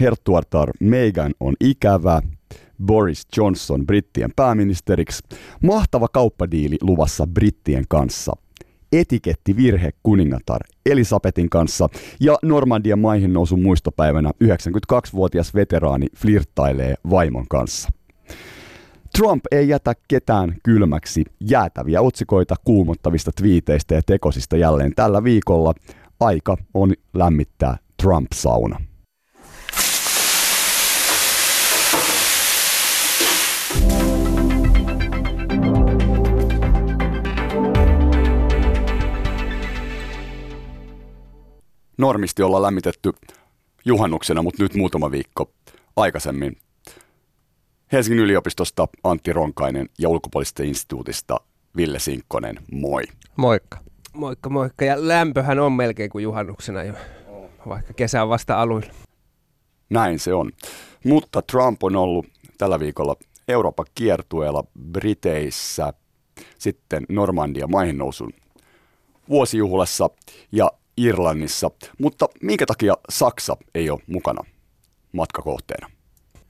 herttuartar Meghan on ikävä, Boris Johnson brittien pääministeriksi, mahtava kauppadiili luvassa brittien kanssa, etikettivirhe kuningatar Elisabetin kanssa ja Normandian maihin nousun muistopäivänä 92-vuotias veteraani flirttailee vaimon kanssa. Trump ei jätä ketään kylmäksi jäätäviä otsikoita kuumottavista twiiteistä ja tekosista jälleen tällä viikolla. Aika on lämmittää Trump-sauna. Normisti ollaan lämmitetty juhannuksena, mutta nyt muutama viikko aikaisemmin. Helsingin yliopistosta Antti Ronkainen ja ulkopuolisesta instituutista Ville Sinkkonen, moi. Moikka. Moikka, moikka. Ja lämpöhän on melkein kuin juhannuksena jo, vaikka kesä on vasta aluilla. Näin se on. Mutta Trump on ollut tällä viikolla Euroopan kiertueella Briteissä, sitten Normandia maihin nousun vuosijuhlassa ja Irlannissa. Mutta minkä takia Saksa ei ole mukana matkakohteena?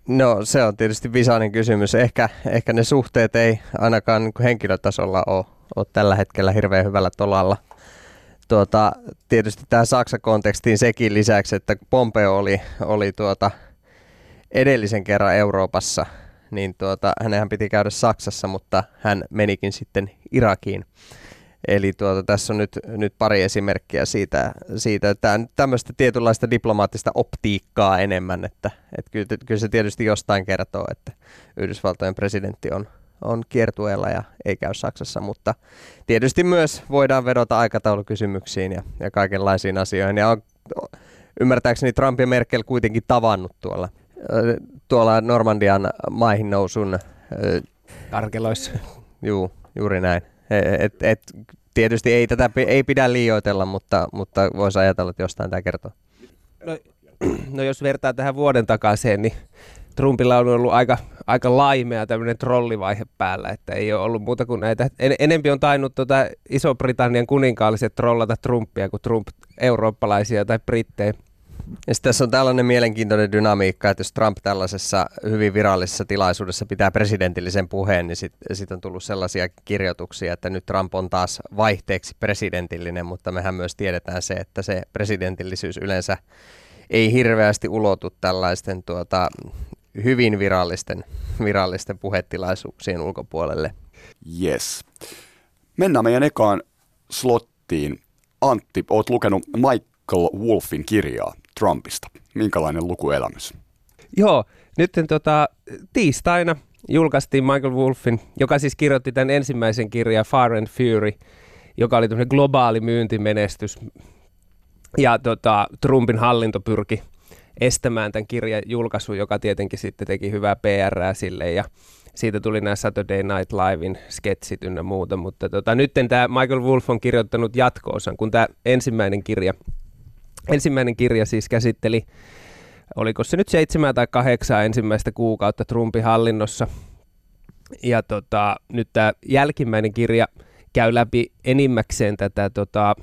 No se on tietysti visainen kysymys. Ehkä, ehkä ne suhteet ei ainakaan niin henkilötasolla ole, ole tällä hetkellä hirveän hyvällä tolalla. Tuota, tietysti tähän Saksa-kontekstiin sekin lisäksi, että Pompeo oli, oli tuota, edellisen kerran Euroopassa, niin tuota, hänenhän piti käydä Saksassa, mutta hän menikin sitten Irakiin. Eli tuota, tässä on nyt, nyt pari esimerkkiä siitä, siitä että tämmöistä tietynlaista diplomaattista optiikkaa enemmän, että, että kyllä, kyllä se tietysti jostain kertoo, että Yhdysvaltojen presidentti on, on kiertueella ja ei käy Saksassa, mutta tietysti myös voidaan vedota aikataulukysymyksiin ja, ja kaikenlaisiin asioihin. Ja on, ymmärtääkseni Trump ja Merkel kuitenkin tavannut tuolla, tuolla Normandian maihin nousun... Karkeloissa. Juu, juuri näin. Et, et, tietysti ei tätä ei pidä liioitella, mutta, mutta voisi ajatella, että jostain tämä kertoo. No, no jos vertaa tähän vuoden takaisin, niin Trumpilla on ollut aika, aika laimea tämmöinen trollivaihe päällä, että ei ole ollut muuta kuin näitä. En, enempi on tainnut tota Iso-Britannian kuninkaalliset trollata Trumpia kuin Trump eurooppalaisia tai brittejä. Ja tässä on tällainen mielenkiintoinen dynamiikka, että jos Trump tällaisessa hyvin virallisessa tilaisuudessa pitää presidentillisen puheen, niin sitten sit on tullut sellaisia kirjoituksia, että nyt Trump on taas vaihteeksi presidentillinen, mutta mehän myös tiedetään se, että se presidentillisyys yleensä ei hirveästi ulotu tällaisten tuota, hyvin virallisten, virallisten puhetilaisuuksien ulkopuolelle. Yes. Mennään meidän ekaan slottiin. Antti, oot lukenut Michael Wolfin kirjaa. Trumpista. Minkälainen lukuelämys? Joo, nyt tota, tiistaina julkaistiin Michael Wolfin, joka siis kirjoitti tämän ensimmäisen kirjan Far and Fury, joka oli globaali myyntimenestys. Ja tota, Trumpin hallinto pyrki estämään tämän kirjan julkaisu, joka tietenkin sitten teki hyvää PR sille ja siitä tuli nämä Saturday Night Livein sketsit ynnä muuta, mutta tota, nyt tämä Michael Wolf on kirjoittanut jatko-osan, kun tämä ensimmäinen kirja Ensimmäinen kirja siis käsitteli, oliko se nyt seitsemän tai kahdeksan ensimmäistä kuukautta Trumpin hallinnossa. Ja tota, nyt tämä jälkimmäinen kirja käy läpi enimmäkseen tätä tota,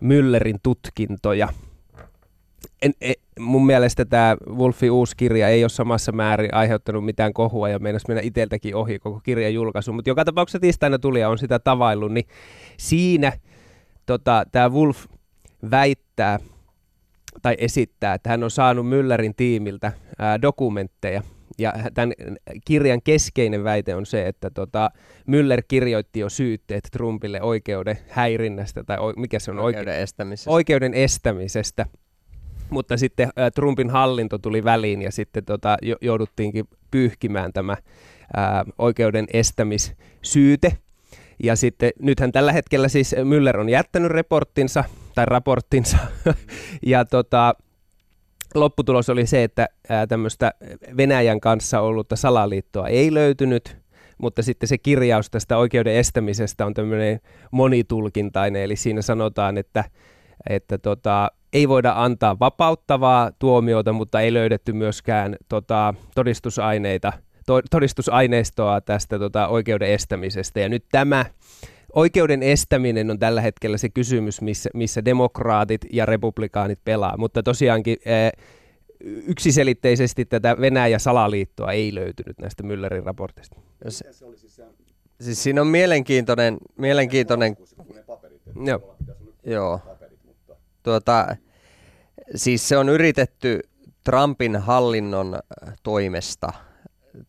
Müllerin tutkintoja. En, en, mun mielestä tämä Wolfin uusi kirja ei ole samassa määrin aiheuttanut mitään kohua ja meinas mennä itseltäkin ohi koko kirjan julkaisu, mutta joka tapauksessa tiistaina tuli ja on sitä tavaillut, niin siinä tota, tämä Wolf väittää, tai esittää, että hän on saanut Müllerin tiimiltä ää, dokumentteja. Ja tämän kirjan keskeinen väite on se, että tota, Müller kirjoitti jo syytteet Trumpille oikeuden häirinnästä, tai o, mikä se on? Oikeuden oike- estämisestä. Oikeuden estämisestä. Mutta sitten ää, Trumpin hallinto tuli väliin ja sitten tota, jouduttiinkin pyyhkimään tämä ää, oikeuden estämissyyte. Ja sitten nythän tällä hetkellä siis Müller on jättänyt reporttinsa tai raporttinsa. ja tota, lopputulos oli se, että tämmöistä Venäjän kanssa ollutta salaliittoa ei löytynyt, mutta sitten se kirjaus tästä oikeuden estämisestä on tämmöinen monitulkintainen, eli siinä sanotaan, että, että tota, ei voida antaa vapauttavaa tuomiota, mutta ei löydetty myöskään tota, todistusaineita, to, todistusaineistoa tästä tota, oikeuden estämisestä. Ja nyt tämä oikeuden estäminen on tällä hetkellä se kysymys, missä, missä demokraatit ja republikaanit pelaa, mutta tosiaankin eh, yksiselitteisesti tätä Venäjä-salaliittoa ei löytynyt näistä Müllerin raportista. Jos, siis siinä on mielenkiintoinen, mielenkiintoinen Joo. Joo. Tuota, siis se on yritetty Trumpin hallinnon toimesta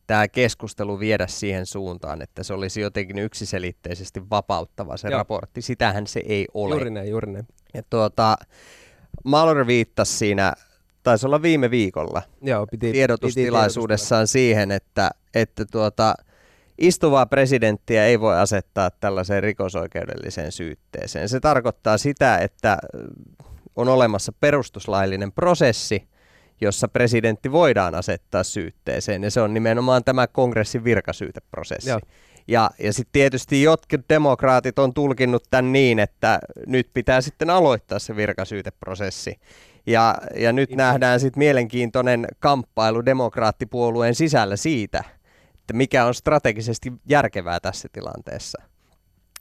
tämä keskustelu viedä siihen suuntaan, että se olisi jotenkin yksiselitteisesti vapauttava se Joo. raportti. Sitähän se ei ole. Juuri näin, juuri näin. Ja tuota, Mallory viittasi siinä, taisi olla viime viikolla, Joo, piti, tiedotustilaisuudessaan siihen, että, että tuota, istuvaa presidenttiä ei voi asettaa tällaiseen rikosoikeudelliseen syytteeseen. Se tarkoittaa sitä, että on olemassa perustuslaillinen prosessi, jossa presidentti voidaan asettaa syytteeseen, ja se on nimenomaan tämä kongressin virkasyyteprosessi. Joo. Ja, ja sitten tietysti jotkut demokraatit on tulkinnut tämän niin, että nyt pitää sitten aloittaa se virkasyyteprosessi. Ja, ja nyt nähdään sitten mielenkiintoinen kamppailu demokraattipuolueen sisällä siitä, että mikä on strategisesti järkevää tässä tilanteessa.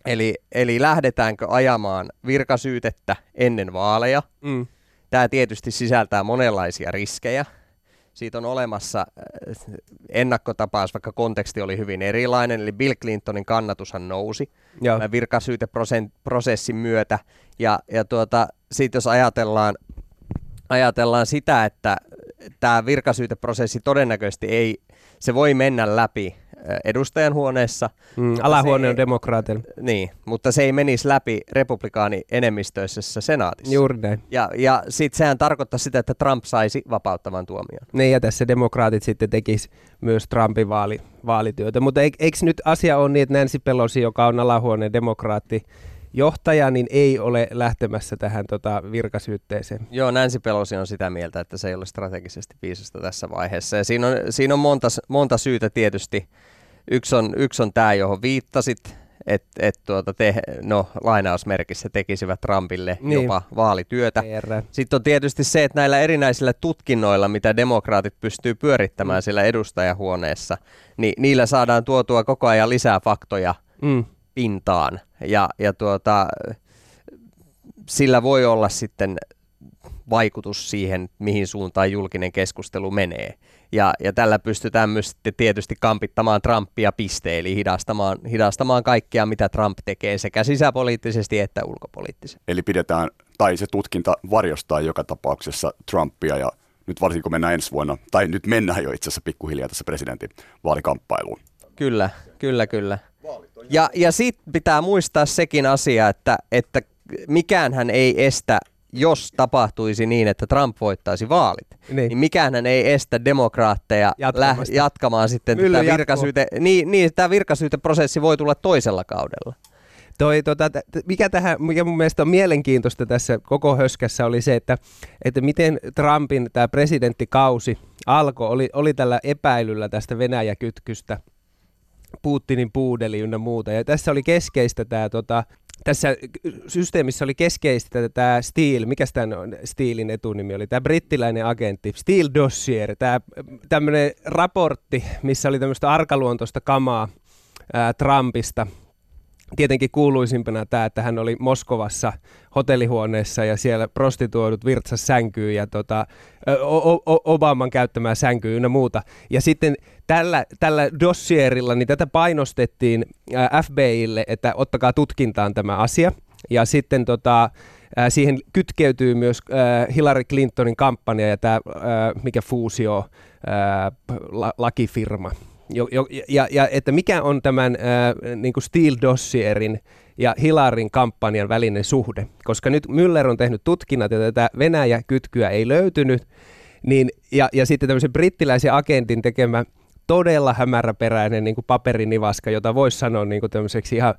Eli, eli lähdetäänkö ajamaan virkasyytettä ennen vaaleja? Mm. Tämä tietysti sisältää monenlaisia riskejä. Siitä on olemassa äh, ennakkotapaus, vaikka konteksti oli hyvin erilainen, eli Bill Clintonin kannatushan nousi Joo. virkasyyteprosessin myötä. Ja, ja tuota, sitten jos ajatellaan, ajatellaan sitä, että tämä virkasyyteprosessi todennäköisesti ei, se voi mennä läpi edustajan huoneessa, Mm. Alahuone on demokraateilla. niin, mutta se ei menisi läpi republikaani enemmistöisessä senaatissa. Juuri näin. Ja, ja sitten sehän tarkoittaa sitä, että Trump saisi vapauttavan tuomion. Ne ja tässä demokraatit sitten tekis myös Trumpin vaali, vaalityötä. Mutta eik, eikö nyt asia ole niin, että Nancy Pelosi, joka on alahuoneen demokraatti, johtaja, niin ei ole lähtemässä tähän tota, virkasyytteeseen. Joo, Nancy Pelosi on sitä mieltä, että se ei ole strategisesti viisasta tässä vaiheessa. Ja siinä on, siinä on monta, monta syytä tietysti. Yksi on, yksi on tämä, johon viittasit, että et tuota te, no, lainausmerkissä tekisivät Trumpille Niin. jopa vaalityötä. PR. Sitten on tietysti se, että näillä erinäisillä tutkinnoilla, mitä demokraatit pystyy pyörittämään mm. siellä edustajahuoneessa, niin niillä saadaan tuotua koko ajan lisää faktoja Mm. pintaan. Ja, ja tuota, sillä voi olla sitten vaikutus siihen, mihin suuntaan julkinen keskustelu menee. Ja, ja tällä pystytään myös sitten tietysti kampittamaan Trumpia piste, eli hidastamaan, hidastamaan kaikkea, mitä Trump tekee sekä sisäpoliittisesti että ulkopoliittisesti. Eli pidetään, tai se tutkinta varjostaa joka tapauksessa Trumpia ja nyt varsinkin kun mennään ensi vuonna, tai nyt mennään jo itse asiassa pikkuhiljaa tässä presidentin vaalikamppailuun. Kyllä, kyllä, kyllä. Ja, ja sitten pitää muistaa sekin asia, että, että mikäänhän ei estä, jos tapahtuisi niin, että Trump voittaisi vaalit, Niin. niin mikäänhän ei estä demokraatteja läh- jatkamaan sitten tätä virkasyyte. Niin, niin tämä virkasyyteprosessi voi tulla toisella kaudella. Toi, tota, mikä, tähän, mikä mun mielestä on mielenkiintoista tässä koko höskässä oli se, että, että miten Trumpin tämä presidenttikausi alkoi, oli, oli tällä epäilyllä tästä Venäjä-kytkystä, Putinin puudeli ynnä muuta. Ja tässä oli keskeistä tämä, tota, tässä systeemissä oli keskeistä tämä Steel, mikä tämän Steelin etunimi oli, tämä brittiläinen agentti, Steel Dossier, tämä tämmöinen raportti, missä oli tämmöistä arkaluontoista kamaa ää, Trumpista, tietenkin kuuluisimpana tämä, että hän oli Moskovassa hotellihuoneessa ja siellä prostituoidut virtsas sänkyyn ja tota, O- O- Obaman käyttämää sänkyyn ynnä muuta. Ja sitten tällä, tällä dossierilla niin tätä painostettiin FBIlle, että ottakaa tutkintaan tämä asia. Ja sitten tota, siihen kytkeytyy myös Hillary Clintonin kampanja ja tämä, mikä fuusio, lakifirma. Jo, jo, ja, ja että mikä on tämän äh, niin kuin Steel Dossierin ja Hilarin kampanjan välinen suhde, koska nyt Müller on tehnyt tutkinnat ja tätä Venäjä-kytkyä ei löytynyt, niin, ja, ja sitten tämmöisen brittiläisen agentin tekemä todella hämäräperäinen niin kuin paperinivaska, jota voisi sanoa niin kuin tämmöiseksi ihan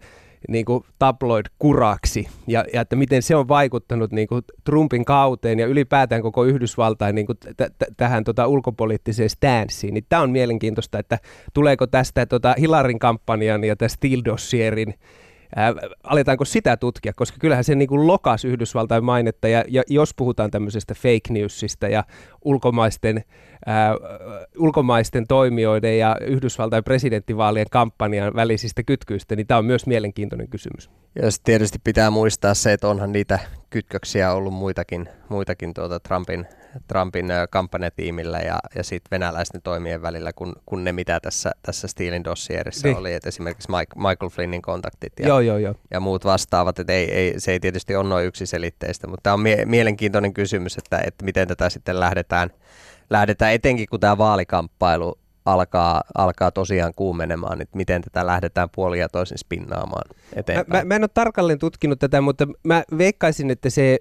niin kuin tabloid-kuraksi, ja, ja että miten se on vaikuttanut niin kuin Trumpin kauteen ja ylipäätään koko Yhdysvaltain niin kuin t- t- tähän tota, ulkopoliittiseen stanssiin. Niin tämä on mielenkiintoista, että tuleeko tästä tota, Hilarin kampanjan ja tästä Steel Dossierin Ää, aletaanko sitä tutkia, koska kyllähän se niin kuin lokas Yhdysvaltain mainetta, ja, ja jos puhutaan tämmöisestä fake newsista ja ulkomaisten ää, ulkomaisten toimijoiden ja Yhdysvaltain presidenttivaalien kampanjan välisistä kytkyistä, niin tämä on myös mielenkiintoinen kysymys. Ja tietysti pitää muistaa se, että onhan niitä kytköksiä ollut muitakin, muitakin tuota Trumpin Trumpin kampanjatiimillä ja, ja sitten venäläisten toimien välillä, kun, kun ne mitä tässä, tässä Steelin dossierissa niin. oli, että esimerkiksi Mike, Michael Flynnin kontaktit ja, joo, joo, joo. ja muut vastaavat, että ei, ei, se ei tietysti ole noin yksiselitteistä, mutta tämä on mie- mielenkiintoinen kysymys, että, että miten tätä sitten lähdetään, lähdetään etenkin kun tämä vaalikamppailu alkaa, alkaa tosiaan kuumenemaan, että miten tätä lähdetään puolia toisin spinnaamaan eteenpäin. Mä, mä, mä en ole tarkalleen tutkinut tätä, mutta mä veikkaisin, että se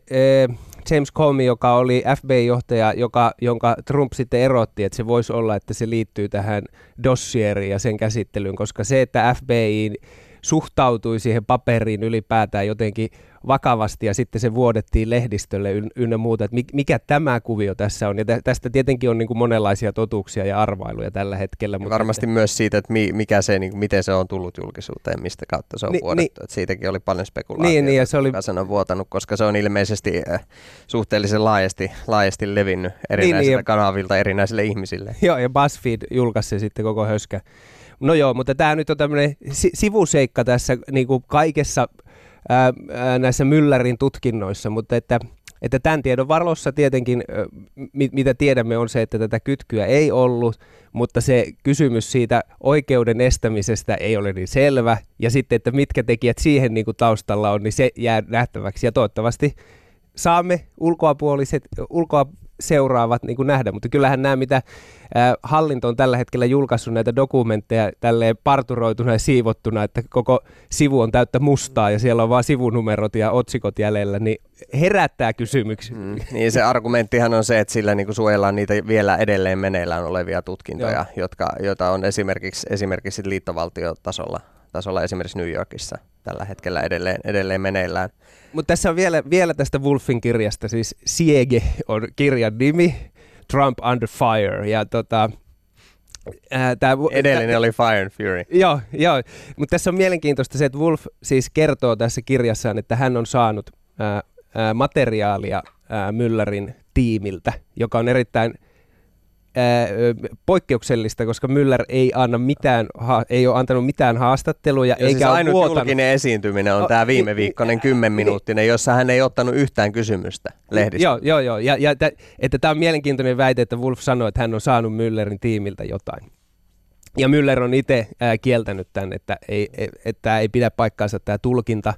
äh, James Comey, joka oli FBI-johtaja, joka, jonka Trump sitten erotti, että se voisi olla, että se liittyy tähän dossieriin ja sen käsittelyyn, koska se, että FBI suhtautui siihen paperiin ylipäätään jotenkin vakavasti ja sitten se vuodettiin lehdistölle ynnä muuta, että mikä tämä kuvio tässä on. Ja tästä tietenkin on niin kuin monenlaisia totuuksia ja arvailuja tällä hetkellä. Mutta varmasti että... myös siitä, että mikä se, niin kuin, miten se on tullut julkisuuteen, mistä kautta se on ni, vuodettu. Ni, että siitäkin oli paljon spekulaatiota, niin, niin, ja se oli... sen on vuotanut, koska se on ilmeisesti äh, suhteellisen laajasti, laajasti levinnyt erinäisiltä niin, niin, kanavilta erinäisille ihmisille. Joo, ja BuzzFeed julkaisi sitten koko höskä. No joo, mutta tämä nyt on tämmöinen si- sivuseikka tässä niin kuin kaikessa ää, ää, näissä Müllerin tutkinnoissa, mutta että, että tämän tiedon valossa tietenkin, mit, mitä tiedämme, on se, että tätä kytkyä ei ollut, mutta se kysymys siitä oikeuden estämisestä ei ole niin selvä, ja sitten, että mitkä tekijät siihen niin kuin taustalla on, niin se jää nähtäväksi, ja toivottavasti saamme ulkoapuoliset, ulkoa seuraavat niin kuin nähdä, mutta kyllähän nämä, mitä ää, hallinto on tällä hetkellä julkaissut näitä dokumentteja tälleen parturoituna ja siivottuna, että koko sivu on täyttä mustaa ja siellä on vain sivunumerot ja otsikot jäljellä, niin herättää kysymyksiä. Mm, niin se argumenttihan on se, että sillä niin kuin suojellaan niitä vielä edelleen meneillään olevia tutkintoja, jotka, joita on esimerkiksi, esimerkiksi liittovaltiotasolla tasolla esimerkiksi New Yorkissa tällä hetkellä edelleen, edelleen meneillään. Mutta tässä on vielä, vielä tästä Wolfin kirjasta, siis Siege on kirjan nimi, Trump Under Fire, ja tota, Ää, tää, Edellinen tää, oli Fire and Fury. Joo, joo. mutta tässä on mielenkiintoista se, että Wolf siis kertoo tässä kirjassaan, että hän on saanut ää, ää, materiaalia ää, Müllerin tiimiltä, joka on erittäin poikkeuksellista, koska Müller ei anna mitään, ha, ei ole antanut mitään haastatteluja. Ja eikä siis ainut vuotanut. julkinen esiintyminen on tämä viime viikkoinen kymmenminuuttinen, jossa hän ei ottanut yhtään kysymystä lehdistä. Joo, joo, joo. Ja, ja t- että tämä on mielenkiintoinen väite, että Wolf sanoi, että hän on saanut Müllerin tiimiltä jotain. Ja Müller on itse kieltänyt tämän, että ei, e, että ei pidä paikkaansa tämä tulkinta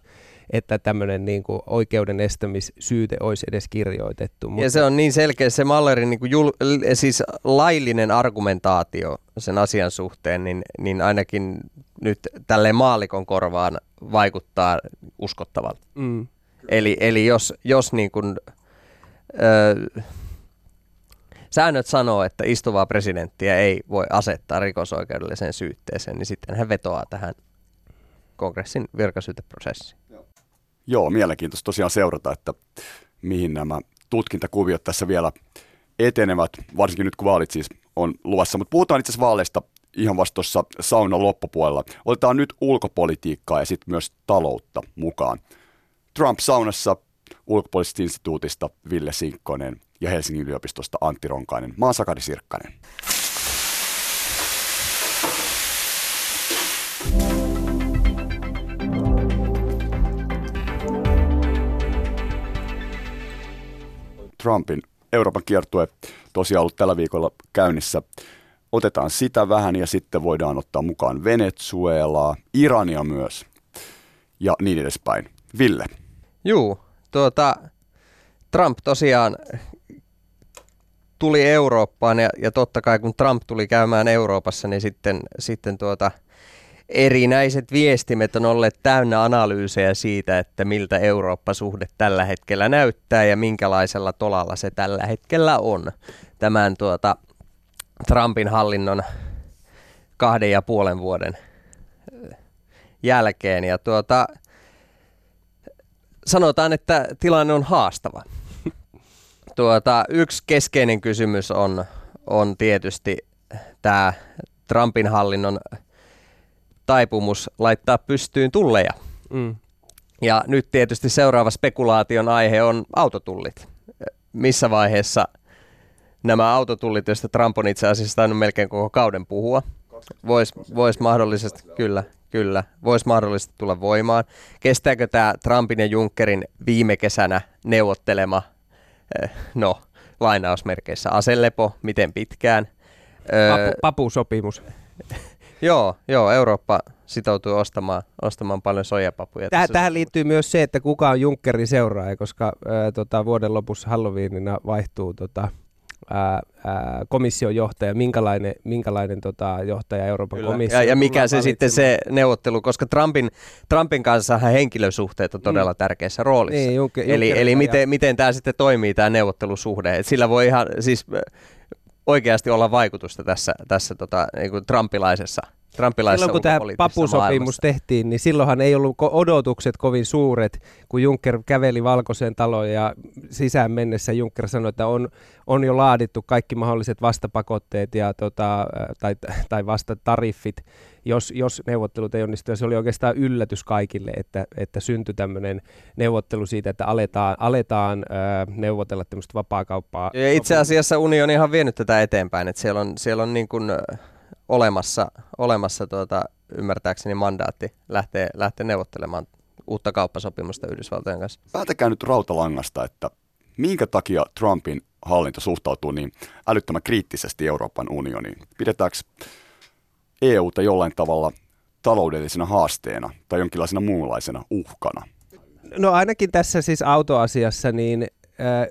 että tämmöinen niin kuin oikeuden estämissyyte olisi edes kirjoitettu. Mutta... Ja se on niin selkeä se Mallerin niin kuin jul, siis laillinen argumentaatio sen asian suhteen, niin, niin ainakin nyt tälleen maalikon korvaan vaikuttaa uskottavalta. Mm. Eli, eli jos, jos niin kuin, ö, säännöt sanoo, että istuvaa presidenttiä ei voi asettaa rikosoikeudelliseen syytteeseen, niin sitten hän vetoaa tähän kongressin virkasyyteprosessiin. Joo, mielenkiintoista tosiaan seurata, että mihin nämä tutkintakuviot tässä vielä etenevät, varsinkin nyt kun vaalit siis on luvassa. Mutta puhutaan itse asiassa vaaleista ihan vasta tuossa saunan loppupuolella. Otetaan nyt ulkopolitiikkaa ja sitten myös taloutta mukaan. Trump saunassa ulkopoliittisesta instituutista Ville Sinkkonen ja Helsingin yliopistosta Antti Ronkainen. Mä oon Sakari Sirkkanen. Trumpin Euroopan kiertue tosiaan ollut tällä viikolla käynnissä. Otetaan sitä vähän ja sitten voidaan ottaa mukaan Venezuelaa, Irania myös ja niin edespäin. Ville. Juu, tuota, Trump tosiaan tuli Eurooppaan ja, ja totta kai kun Trump tuli käymään Euroopassa, niin sitten, sitten tuota, erinäiset viestimet on olleet täynnä analyysejä siitä, että miltä Eurooppa-suhde tällä hetkellä näyttää ja minkälaisella tolalla se tällä hetkellä on tämän tuota, Trumpin hallinnon kahden ja puolen vuoden jälkeen. Ja tuota, sanotaan, että tilanne on haastava. Tuota, yksi keskeinen kysymys on, on tietysti tämä Trumpin hallinnon taipumus laittaa pystyyn tulleja. Mm. Ja nyt tietysti seuraava spekulaation aihe on autotullit. Missä vaiheessa nämä autotullit, joista Trump on itse asiassa tainnut melkein koko kauden puhua, voisi vois mahdollisesti, kyllä, kyllä, voisi mahdollisesti tulla voimaan. Kestääkö tämä Trumpin ja Junckerin viime kesänä neuvottelema, eh, no, lainausmerkeissä aselepo, miten pitkään? Papu, papusopimus. joo, joo, Eurooppa sitoutuu ostamaan, ostamaan paljon sojapapuja. Tähän, tähän liittyy myös se, että kuka on Junckerin seuraaja, koska ää, tota, vuoden lopussa Halloweenina vaihtuu tota, ää, ää, komission johtaja, minkälainen, minkälainen tota, johtaja Euroopan Kyllä. komissio. Ja, ja mikä se sitten se neuvottelu, koska Trumpin, Trumpin kanssa henkilösuhteet on todella mm. tärkeässä roolissa. Niin, Juncker, eli eli miten, miten tämä sitten toimii tämä neuvottelusuhde. Et sillä voi ihan siis oikeasti olla vaikutusta tässä, tässä tota, niin kuin trumpilaisessa Silloin kun tämä papusopimus tehtiin, niin silloinhan ei ollut odotukset kovin suuret, kun Juncker käveli valkoiseen taloon ja sisään mennessä Juncker sanoi, että on, on jo laadittu kaikki mahdolliset vastapakotteet ja, tota, tai, tai vastatariffit, jos, jos neuvottelut ei onnistu. Ja se oli oikeastaan yllätys kaikille, että, että syntyi tämmöinen neuvottelu siitä, että aletaan, aletaan äh, neuvotella tämmöistä vapaakauppaa. Ja itse asiassa unioni on vienyt tätä eteenpäin, että siellä on, siellä on niin kuin, olemassa, olemassa tuota, ymmärtääkseni mandaatti lähteä, lähteä neuvottelemaan uutta kauppasopimusta Yhdysvaltojen kanssa. Päätäkää nyt rautalangasta, että minkä takia Trumpin hallinto suhtautuu niin älyttömän kriittisesti Euroopan unioniin? Pidetäänkö EUta jollain tavalla taloudellisena haasteena tai jonkinlaisena muunlaisena uhkana? No ainakin tässä siis autoasiassa, niin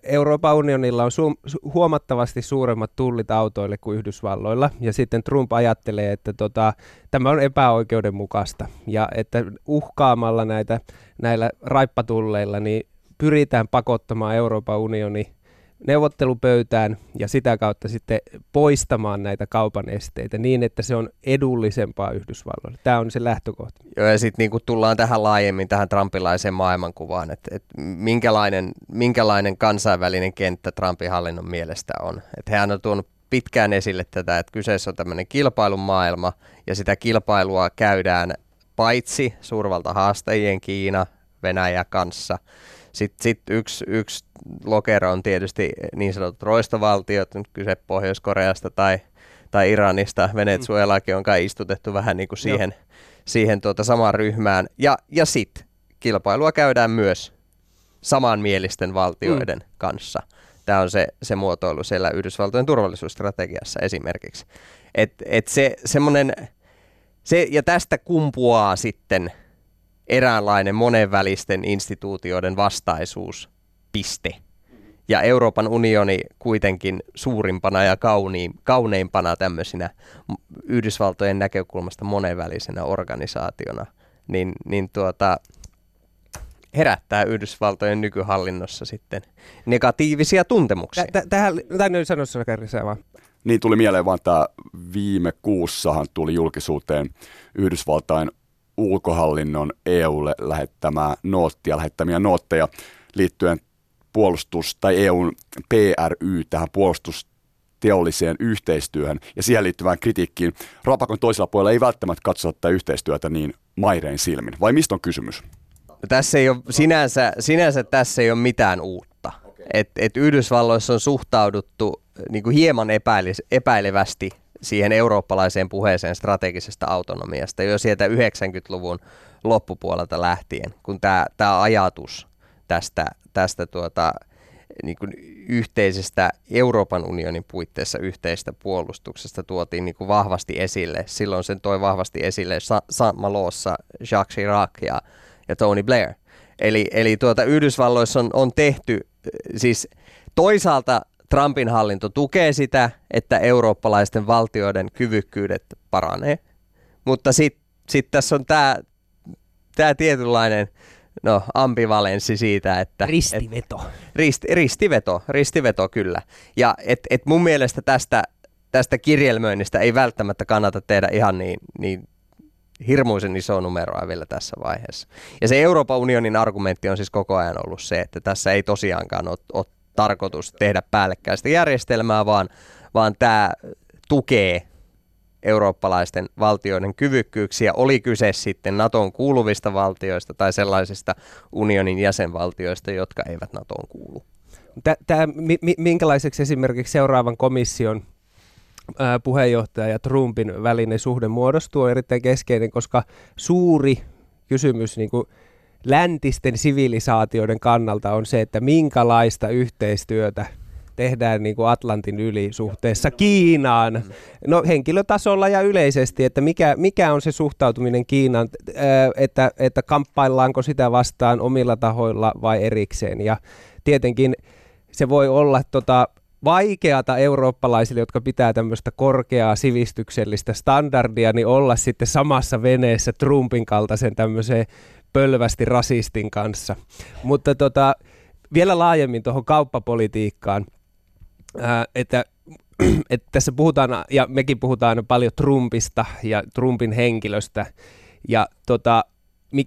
Euroopan unionilla on su- huomattavasti suuremmat tullit autoille kuin Yhdysvalloilla, ja sitten Trump ajattelee, että tota, tämä on epäoikeudenmukaista, ja että uhkaamalla näitä näillä raippatulleilla, niin pyritään pakottamaan Euroopan unioni neuvottelupöytään ja sitä kautta sitten poistamaan näitä kaupan esteitä niin, että se on edullisempaa Yhdysvalloille. Tämä on se lähtökohta. Joo, ja sitten niin tullaan tähän laajemmin tähän trumpilaiseen maailmankuvaan, että, että minkälainen, minkälainen kansainvälinen kenttä Trumpin hallinnon mielestä on. Että hän on tuonut pitkään esille tätä, että kyseessä on tämmöinen kilpailun maailma, ja sitä kilpailua käydään paitsi suurvalta haastajien Kiina, Venäjä kanssa – sitten sit yksi, yksi lokero on tietysti niin sanotut roistovaltiot, nyt kyse Pohjois-Koreasta tai, tai Iranista, Venezuelakin on kai istutettu vähän niin kuin siihen, siihen tuota samaan ryhmään. Ja, ja sitten kilpailua käydään myös samanmielisten valtioiden mm. kanssa. Tämä on se, se muotoilu siellä Yhdysvaltojen turvallisuusstrategiassa esimerkiksi. Et, et se, semmonen, se, ja tästä kumpuaa sitten – eräänlainen monenvälisten instituutioiden vastaisuus, piste. Ja Euroopan unioni kuitenkin suurimpana ja kauniin, kauneimpana tämmöisinä Yhdysvaltojen näkökulmasta monenvälisenä organisaationa, niin, niin tuota, herättää Yhdysvaltojen nykyhallinnossa sitten negatiivisia tuntemuksia. Tähän, tähän sanoa vaan. Niin tuli mieleen vaan tämä viime kuussahan tuli julkisuuteen Yhdysvaltain ulkohallinnon EUlle lähettämää noottia, lähettämiä nootteja liittyen puolustus- tai EUn PRY tähän puolustusteolliseen yhteistyöhön ja siihen liittyvään kritiikkiin. Rapakon toisella puolella ei välttämättä katsota tätä yhteistyötä niin mairein silmin. Vai mistä on kysymys? No, tässä ei ole, sinänsä, sinänsä tässä ei ole mitään uutta. Et, et Yhdysvalloissa on suhtauduttu niin kuin hieman epäile, epäilevästi siihen eurooppalaiseen puheeseen strategisesta autonomiasta jo sieltä 90-luvun loppupuolelta lähtien, kun tämä ajatus tästä, tästä tuota, niin kuin yhteisestä Euroopan unionin puitteissa yhteistä puolustuksesta tuotiin niin kuin vahvasti esille. Silloin sen toi vahvasti esille Saint Malossa Jacques Chirac ja, ja Tony Blair. Eli, eli tuota, Yhdysvalloissa on, on tehty, siis toisaalta Trumpin hallinto tukee sitä, että eurooppalaisten valtioiden kyvykkyydet paranee. Mutta sitten sit tässä on tämä tää tietynlainen no, ambivalenssi siitä, että... Ristiveto. Et, rist, ristiveto, ristiveto kyllä. Ja et, et mun mielestä tästä, tästä kirjelmöinnistä ei välttämättä kannata tehdä ihan niin, niin hirmuisen iso numeroa vielä tässä vaiheessa. Ja se Euroopan unionin argumentti on siis koko ajan ollut se, että tässä ei tosiaankaan ole, ole tarkoitus tehdä päällekkäistä järjestelmää, vaan, vaan tämä tukee eurooppalaisten valtioiden kyvykkyyksiä, oli kyse sitten NATOn kuuluvista valtioista tai sellaisista unionin jäsenvaltioista, jotka eivät NATOon kuulu. Tämä, minkälaiseksi esimerkiksi seuraavan komission puheenjohtaja ja Trumpin välinen suhde muodostuu on erittäin keskeinen, koska suuri kysymys niin kuin läntisten sivilisaatioiden kannalta on se, että minkälaista yhteistyötä tehdään niin kuin Atlantin yli suhteessa Kiinaan. No henkilötasolla ja yleisesti, että mikä, mikä on se suhtautuminen Kiinaan, että, että kamppaillaanko sitä vastaan omilla tahoilla vai erikseen. Ja tietenkin se voi olla tota, vaikeata eurooppalaisille, jotka pitää tämmöistä korkeaa sivistyksellistä standardia, niin olla sitten samassa veneessä Trumpin kaltaisen tämmöiseen pölvästi rasistin kanssa. Mutta tota, vielä laajemmin tuohon kauppapolitiikkaan, ää, että että tässä puhutaan, ja mekin puhutaan paljon Trumpista ja Trumpin henkilöstä, ja tota,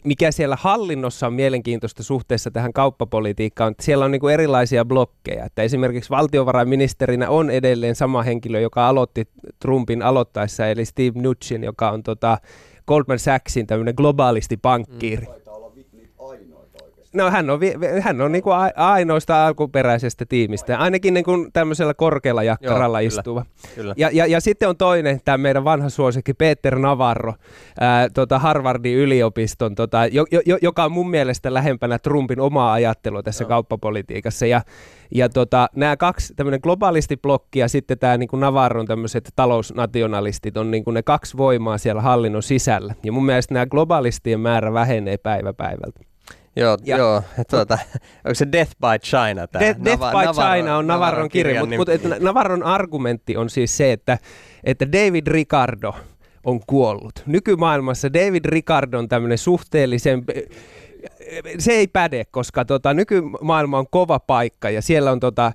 mikä siellä hallinnossa on mielenkiintoista suhteessa tähän kauppapolitiikkaan, että siellä on niin kuin erilaisia blokkeja. Että esimerkiksi valtiovarainministerinä on edelleen sama henkilö, joka aloitti Trumpin aloittaessa, eli Steve Mnuchin, joka on tota Goldman Sachsin tämmöinen globaalisti pankkiiri. Mm No hän on, hän on niin kuin ainoista alkuperäisestä tiimistä, ainakin niin kuin tämmöisellä korkealla jakkaralla Joo, istuva. Kyllä. Ja, ja, ja sitten on toinen, tämä meidän vanha suosikki Peter Navarro, ää, tota Harvardin yliopiston, tota, jo, jo, joka on mun mielestä lähempänä Trumpin omaa ajattelua tässä Joo. kauppapolitiikassa. Ja, ja tota, nämä kaksi, tämmöinen globaalistiblokki ja sitten tämä niin Navarron tämmöiset talousnationalistit on niin kuin ne kaksi voimaa siellä hallinnon sisällä. Ja mun mielestä nämä globalistien määrä vähenee päivä päivältä. Joo, ja, joo tuota, onko se Death by China tämä? Death, Death by Navarro, China on Navarron, kirja, mutta mut, et Navarron argumentti on siis se, että, että David Ricardo on kuollut. Nykymaailmassa David Ricardo on tämmöinen suhteellisen se ei päde, koska tota, nykymaailma on kova paikka ja siellä on tota,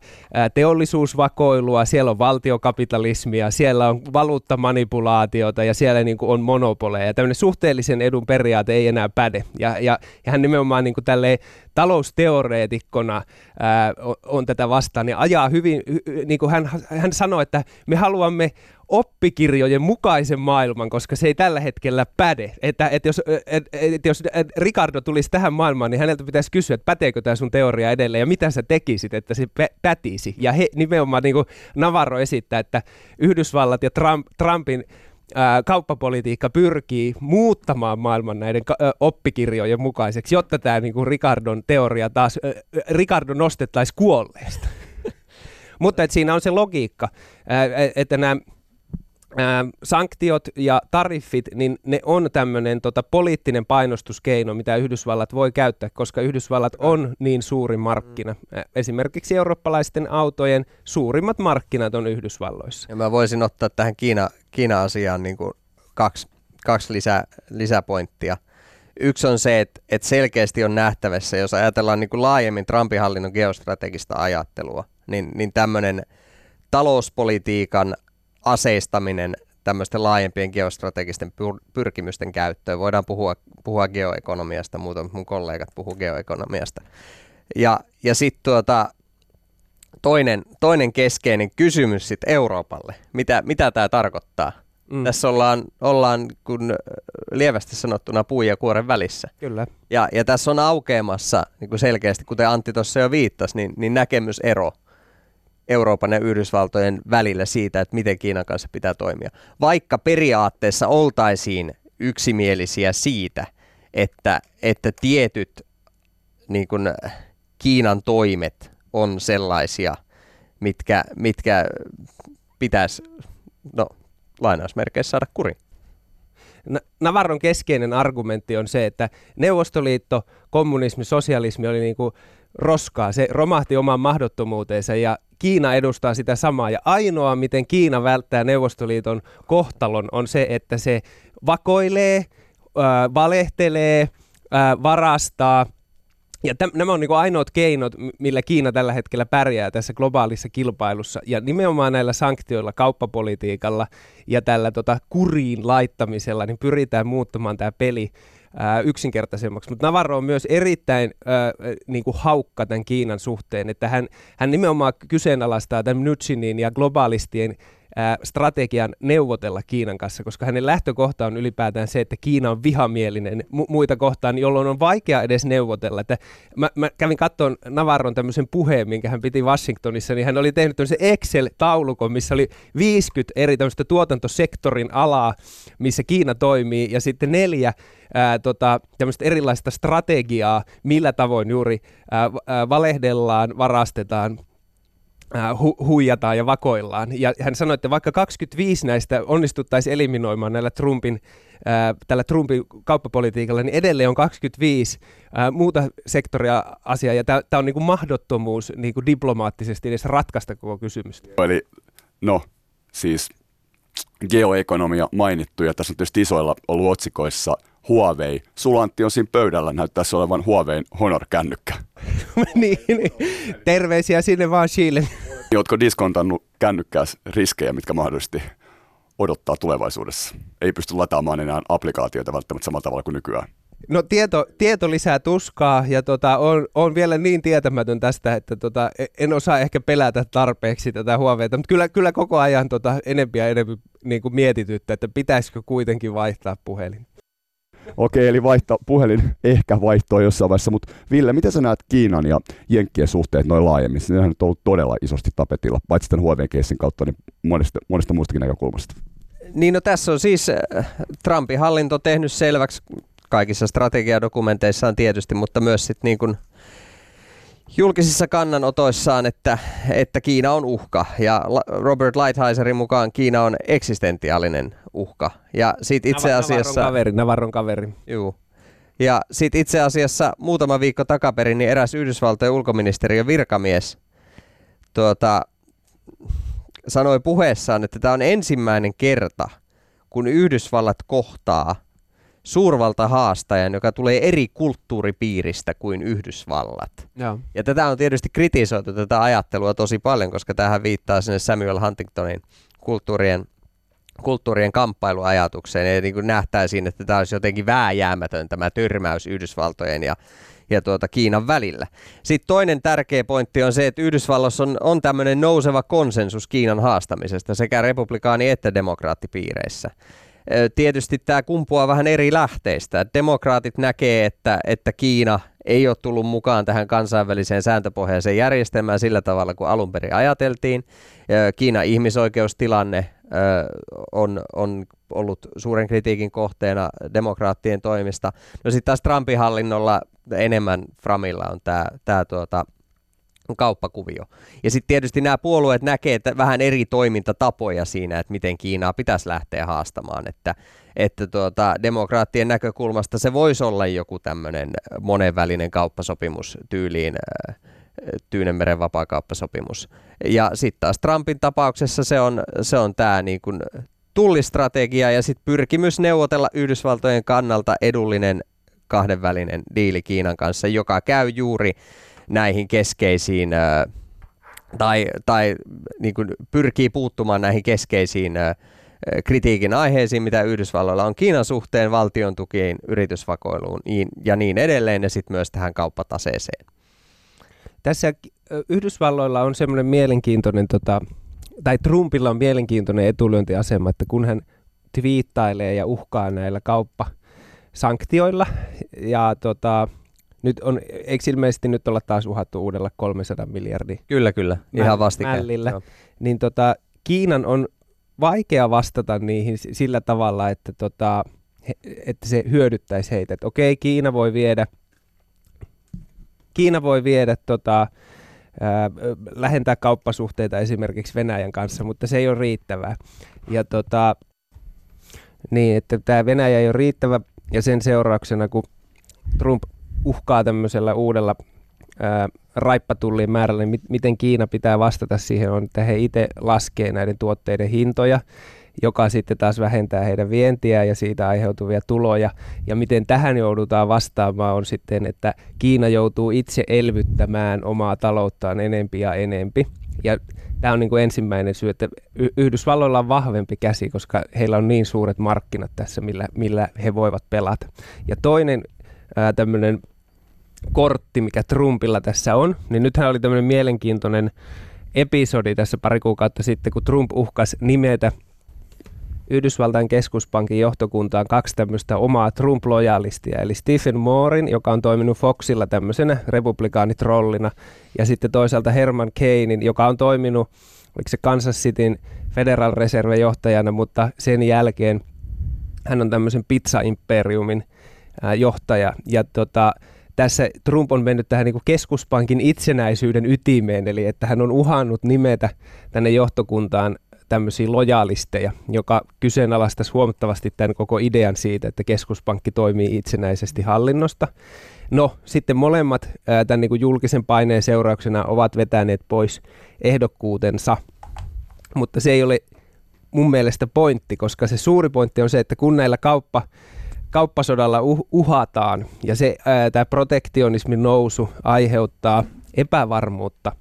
teollisuusvakoilua, siellä on valtiokapitalismia, siellä on valuuttamanipulaatiota ja siellä niin kuin, on monopoleja. Ja tämmöinen suhteellisen edun periaate ei enää päde. Ja, ja, ja hän nimenomaan niin kuin, tälleen, talousteoreetikkona ää, on, on tätä vastaan, niin ajaa hyvin, niin kuin hän, hän sanoi, että me haluamme oppikirjojen mukaisen maailman, koska se ei tällä hetkellä päde. Että, että jos, et, et, jos Ricardo tulisi tähän maailmaan, niin häneltä pitäisi kysyä, että päteekö tämä sun teoria edelleen ja mitä sä tekisit, että se pätisi. Ja he, nimenomaan niin kuin Navarro esittää, että Yhdysvallat ja Trump, Trumpin ää, kauppapolitiikka pyrkii muuttamaan maailman näiden ka- oppikirjojen mukaiseksi, jotta tämä niinku Ricardon teoria taas, ä, Ricardo nostettaisiin kuolleesta. Mutta et siinä on se logiikka, että nämä sanktiot ja tariffit, niin ne on tämmöinen tota, poliittinen painostuskeino, mitä Yhdysvallat voi käyttää, koska Yhdysvallat on niin suuri markkina. Mm. Esimerkiksi eurooppalaisten autojen suurimmat markkinat on Yhdysvalloissa. Ja mä voisin ottaa tähän Kiina, Kiina-asiaan niin kuin kaksi, kaksi lisä, lisäpointtia. Yksi on se, että, että selkeästi on nähtävissä, jos ajatellaan niin kuin laajemmin Trumpin hallinnon geostrategista ajattelua, niin, niin tämmöinen talouspolitiikan aseistaminen tämmöisten laajempien geostrategisten pyr- pyrkimysten käyttöön. Voidaan puhua, puhua geoekonomiasta, muuten mun kollegat puhuu geoekonomiasta. Ja, ja sitten tuota, toinen, toinen keskeinen kysymys sitten Euroopalle. Mitä, mitä tämä tarkoittaa? Mm. Tässä ollaan, ollaan kun lievästi sanottuna puu ja kuoren välissä. Kyllä. Ja, ja tässä on aukeamassa niin kuin selkeästi, kuten Antti tuossa jo viittasi, niin, niin näkemysero – Euroopan ja Yhdysvaltojen välillä siitä, että miten Kiinan kanssa pitää toimia. Vaikka periaatteessa oltaisiin yksimielisiä siitä, että, että tietyt niin kuin, Kiinan toimet on sellaisia, mitkä, mitkä pitäisi no, lainausmerkeissä saada kuriin. Navarron keskeinen argumentti on se, että Neuvostoliitto, kommunismi, sosialismi oli niin kuin roskaa. Se romahti omaan mahdottomuuteensa ja Kiina edustaa sitä samaa. Ja ainoa, miten Kiina välttää Neuvostoliiton kohtalon, on se, että se vakoilee, äh, valehtelee, äh, varastaa. Ja täm, nämä on niin ainoat keinot, millä Kiina tällä hetkellä pärjää tässä globaalissa kilpailussa. Ja nimenomaan näillä sanktioilla, kauppapolitiikalla ja tällä tota, kuriin laittamisella, niin pyritään muuttamaan tämä peli ää, yksinkertaisemmaksi. Mutta Navarro on myös erittäin ää, niin kuin haukka tämän Kiinan suhteen, että hän, hän nimenomaan kyseenalaistaa tämän Nutsinin ja globaalistien strategian neuvotella Kiinan kanssa, koska hänen lähtökohta on ylipäätään se, että Kiina on vihamielinen mu- muita kohtaan, jolloin on vaikea edes neuvotella. Että mä, mä kävin katsomaan Navarron tämmöisen puheen, minkä hän piti Washingtonissa, niin hän oli tehnyt tämmöisen Excel-taulukon, missä oli 50 eri tämmöistä tuotantosektorin alaa, missä Kiina toimii, ja sitten neljä ää, tota, tämmöistä erilaista strategiaa, millä tavoin juuri ää, ää, valehdellaan, varastetaan, hu- huijataan ja vakoillaan. Ja hän sanoi, että vaikka 25 näistä onnistuttaisiin eliminoimaan näillä Trumpin, ää, tällä Trumpin kauppapolitiikalla, niin edelleen on 25 ää, muuta sektoria asiaa, ja tämä on niinku mahdottomuus niinku diplomaattisesti edes ratkaista koko kysymys. Eli no, siis geoekonomia mainittu, ja tässä on tietysti isoilla ollut otsikoissa Huawei. Sulantti on siinä pöydällä, näyttäisi olevan Huawein Honor-kännykkä. niin, niin, terveisiä sinne vaan Chile. Oletko diskontannut kännykkääs riskejä, mitkä mahdollisesti odottaa tulevaisuudessa? Ei pysty lataamaan enää applikaatioita välttämättä samalla tavalla kuin nykyään. No tieto, tieto lisää tuskaa ja tota, on, on vielä niin tietämätön tästä, että tota, e, en osaa ehkä pelätä tarpeeksi tätä Huaweita, mutta kyllä, kyllä koko ajan tota, enempi ja enempi niin kuin mietityttä, että pitäisikö kuitenkin vaihtaa puhelin. Okei, eli vaihto, puhelin ehkä vaihtoi jossain vaiheessa, mutta Ville, miten sä näet Kiinan ja Jenkkien suhteet noin laajemmin? Ne on ollut todella isosti tapetilla, paitsi tämän Huawei-keissin kautta, niin monesta, monesta muustakin näkökulmasta. Niin no tässä on siis äh, Trumpin hallinto tehnyt selväksi kaikissa strategiadokumenteissaan tietysti, mutta myös sitten niin julkisissa kannanotoissaan, että, että Kiina on uhka. Ja Robert Lighthizerin mukaan Kiina on eksistentiaalinen uhka. Ja sit itse asiassa... Navarron kaveri, Navarron kaveri. Juu. Ja sitten itse asiassa muutama viikko takaperin niin eräs Yhdysvaltojen ulkoministeriön virkamies tuota, sanoi puheessaan, että tämä on ensimmäinen kerta, kun Yhdysvallat kohtaa suurvalta haastajan, joka tulee eri kulttuuripiiristä kuin Yhdysvallat. Ja, Ja tätä on tietysti kritisoitu tätä ajattelua tosi paljon, koska tähän viittaa sinne Samuel Huntingtonin kulttuurien kulttuurien kamppailuajatukseen, ja niin kuin nähtäisiin, että tämä olisi jotenkin vääjäämätön tämä tyrmäys Yhdysvaltojen ja, ja tuota Kiinan välillä. Sitten toinen tärkeä pointti on se, että Yhdysvalloissa on, on tämmöinen nouseva konsensus Kiinan haastamisesta sekä republikaani- että demokraattipiireissä. Tietysti tämä kumpuaa vähän eri lähteistä. Demokraatit näkee, että, että Kiina ei ole tullut mukaan tähän kansainväliseen sääntöpohjaiseen järjestelmään sillä tavalla kuin alun perin ajateltiin. Kiinan ihmisoikeustilanne on, on ollut suuren kritiikin kohteena demokraattien toimista. No sitten taas Trumpin hallinnolla enemmän Framilla on tämä tuota, kauppakuvio. Ja sitten tietysti nämä puolueet näkee että vähän eri toimintatapoja siinä, että miten Kiinaa pitäisi lähteä haastamaan, että, että tuota, demokraattien näkökulmasta se voisi olla joku tämmöinen monenvälinen kauppasopimus tyyliin Tyynemeren vapaakauppasopimus. Ja sitten taas Trumpin tapauksessa se on, se on tämä niin kuin tullistrategia ja sitten pyrkimys neuvotella Yhdysvaltojen kannalta edullinen kahdenvälinen diili Kiinan kanssa, joka käy juuri näihin keskeisiin tai, tai niin kuin pyrkii puuttumaan näihin keskeisiin kritiikin aiheisiin, mitä Yhdysvalloilla on Kiinan suhteen, valtion tukiin, yritysvakoiluun ja niin edelleen, ja sitten myös tähän kauppataseeseen. Tässä Yhdysvalloilla on semmoinen mielenkiintoinen, tota, tai Trumpilla on mielenkiintoinen etulyöntiasema, että kun hän twiittailee ja uhkaa näillä kauppasanktioilla, ja tota, nyt on, eikö ilmeisesti nyt olla taas uhattu uudella 300 miljardia? Kyllä, kyllä. Ihan vastikään. Mällillä. Niin tota, Kiinan on vaikea vastata niihin sillä tavalla, että, tota, he, että se hyödyttäisi heitä. Että okei, Kiina voi viedä, Kiina voi viedä tota, ää, lähentää kauppasuhteita esimerkiksi Venäjän kanssa, mutta se ei ole riittävää. Ja tota, niin, että tämä Venäjä ei ole riittävä ja sen seurauksena, kun Trump uhkaa tämmöisellä uudella ää, raippatullien määrällä, niin miten Kiina pitää vastata siihen on, että he itse laskee näiden tuotteiden hintoja, joka sitten taas vähentää heidän vientiä ja siitä aiheutuvia tuloja. Ja miten tähän joudutaan vastaamaan on sitten, että Kiina joutuu itse elvyttämään omaa talouttaan enempi ja enempi. Ja tämä on niin kuin ensimmäinen syy, että Yhdysvalloilla on vahvempi käsi, koska heillä on niin suuret markkinat tässä, millä, millä he voivat pelata. Ja toinen tämmöinen kortti, mikä Trumpilla tässä on, niin nythän oli tämmöinen mielenkiintoinen episodi tässä pari kuukautta sitten, kun Trump uhkasi nimetä Yhdysvaltain keskuspankin johtokuntaan kaksi tämmöistä omaa Trump-lojalistia, eli Stephen Moorin, joka on toiminut Foxilla tämmöisenä republikaanitrollina, ja sitten toisaalta Herman Kanein, joka on toiminut, oliko se Kansas Cityn Federal Reserve johtajana, mutta sen jälkeen hän on tämmöisen pizza-imperiumin johtaja, ja tota, tässä Trump on mennyt tähän niin keskuspankin itsenäisyyden ytimeen, eli että hän on uhannut nimetä tänne johtokuntaan tämmöisiä lojaalisteja, joka kyseenalaistaisi huomattavasti tämän koko idean siitä, että keskuspankki toimii itsenäisesti hallinnosta. No, sitten molemmat tämän niin julkisen paineen seurauksena ovat vetäneet pois ehdokkuutensa, mutta se ei ole mun mielestä pointti, koska se suuri pointti on se, että kun näillä kauppa, kauppasodalla uh, uhataan. Ja se tämä protektionismin nousu aiheuttaa epävarmuutta,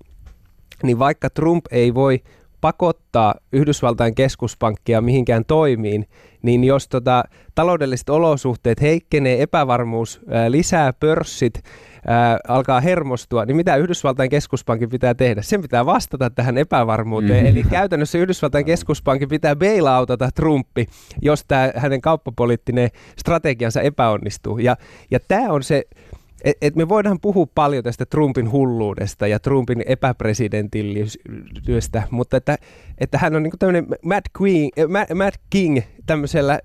niin vaikka Trump ei voi pakottaa Yhdysvaltain keskuspankkia mihinkään toimiin, niin jos tota, taloudelliset olosuhteet heikkenee, epävarmuus ää, lisää, pörssit ää, alkaa hermostua, niin mitä Yhdysvaltain keskuspankin pitää tehdä? Sen pitää vastata tähän epävarmuuteen. Mm. Eli käytännössä Yhdysvaltain keskuspankin pitää bailoutata Trumpi, jos tämä hänen kauppapoliittinen strategiansa epäonnistuu. Ja, ja tämä on se et, et me voidaan puhua paljon tästä Trumpin hulluudesta ja Trumpin epäpresidentillisyydestä, mutta että, että hän on niin tämmöinen Matt, Queen, Matt, Matt King tämmöisellä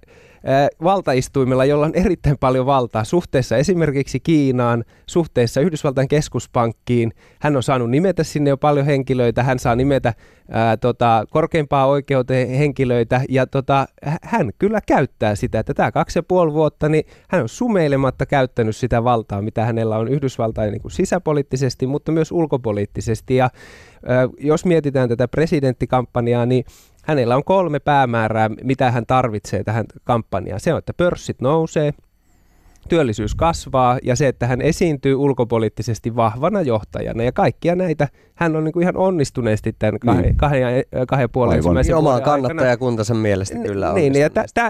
valtaistuimella, jolla on erittäin paljon valtaa suhteessa esimerkiksi Kiinaan, suhteessa Yhdysvaltain keskuspankkiin. Hän on saanut nimetä sinne jo paljon henkilöitä, hän saa nimetä ää, tota, korkeimpaa oikeuteen henkilöitä. Ja tota, hän kyllä käyttää sitä, että tämä kaksi ja puoli vuotta, niin hän on sumeilematta käyttänyt sitä valtaa, mitä hänellä on Yhdysvaltain niin kuin sisäpoliittisesti, mutta myös ulkopoliittisesti. Ja ää, jos mietitään tätä presidenttikampanjaa, niin hänellä on kolme päämäärää, mitä hän tarvitsee tähän kampanjaan. Se on, että pörssit nousee, työllisyys kasvaa ja se, että hän esiintyy ulkopoliittisesti vahvana johtajana. Ja kaikkia näitä hän on niin kuin ihan onnistuneesti tämän kahden, niin. kahden, kahden puolen ensimmäisen Omaa kannattajakuntansa mielestä kyllä Niin, ja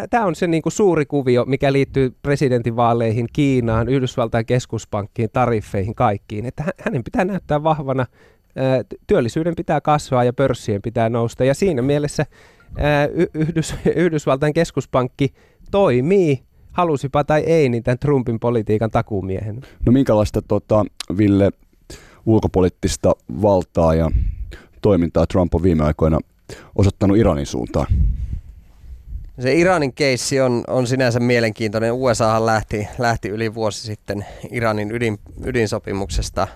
tämä on se niin kuin suuri kuvio, mikä liittyy presidentinvaaleihin, Kiinaan, Yhdysvaltain keskuspankkiin, tariffeihin, kaikkiin. Että hänen pitää näyttää vahvana työllisyyden pitää kasvaa ja pörssien pitää nousta. Ja siinä mielessä Yhdys, Yhdysvaltain keskuspankki toimii, halusipa tai ei, niin tämän Trumpin politiikan takuumiehen. No minkälaista, tota, Ville, ulkopoliittista valtaa ja toimintaa Trump on viime aikoina osoittanut Iranin suuntaan? Se Iranin keissi on, on sinänsä mielenkiintoinen. USAhan lähti, lähti yli vuosi sitten Iranin ydin, ydinsopimuksesta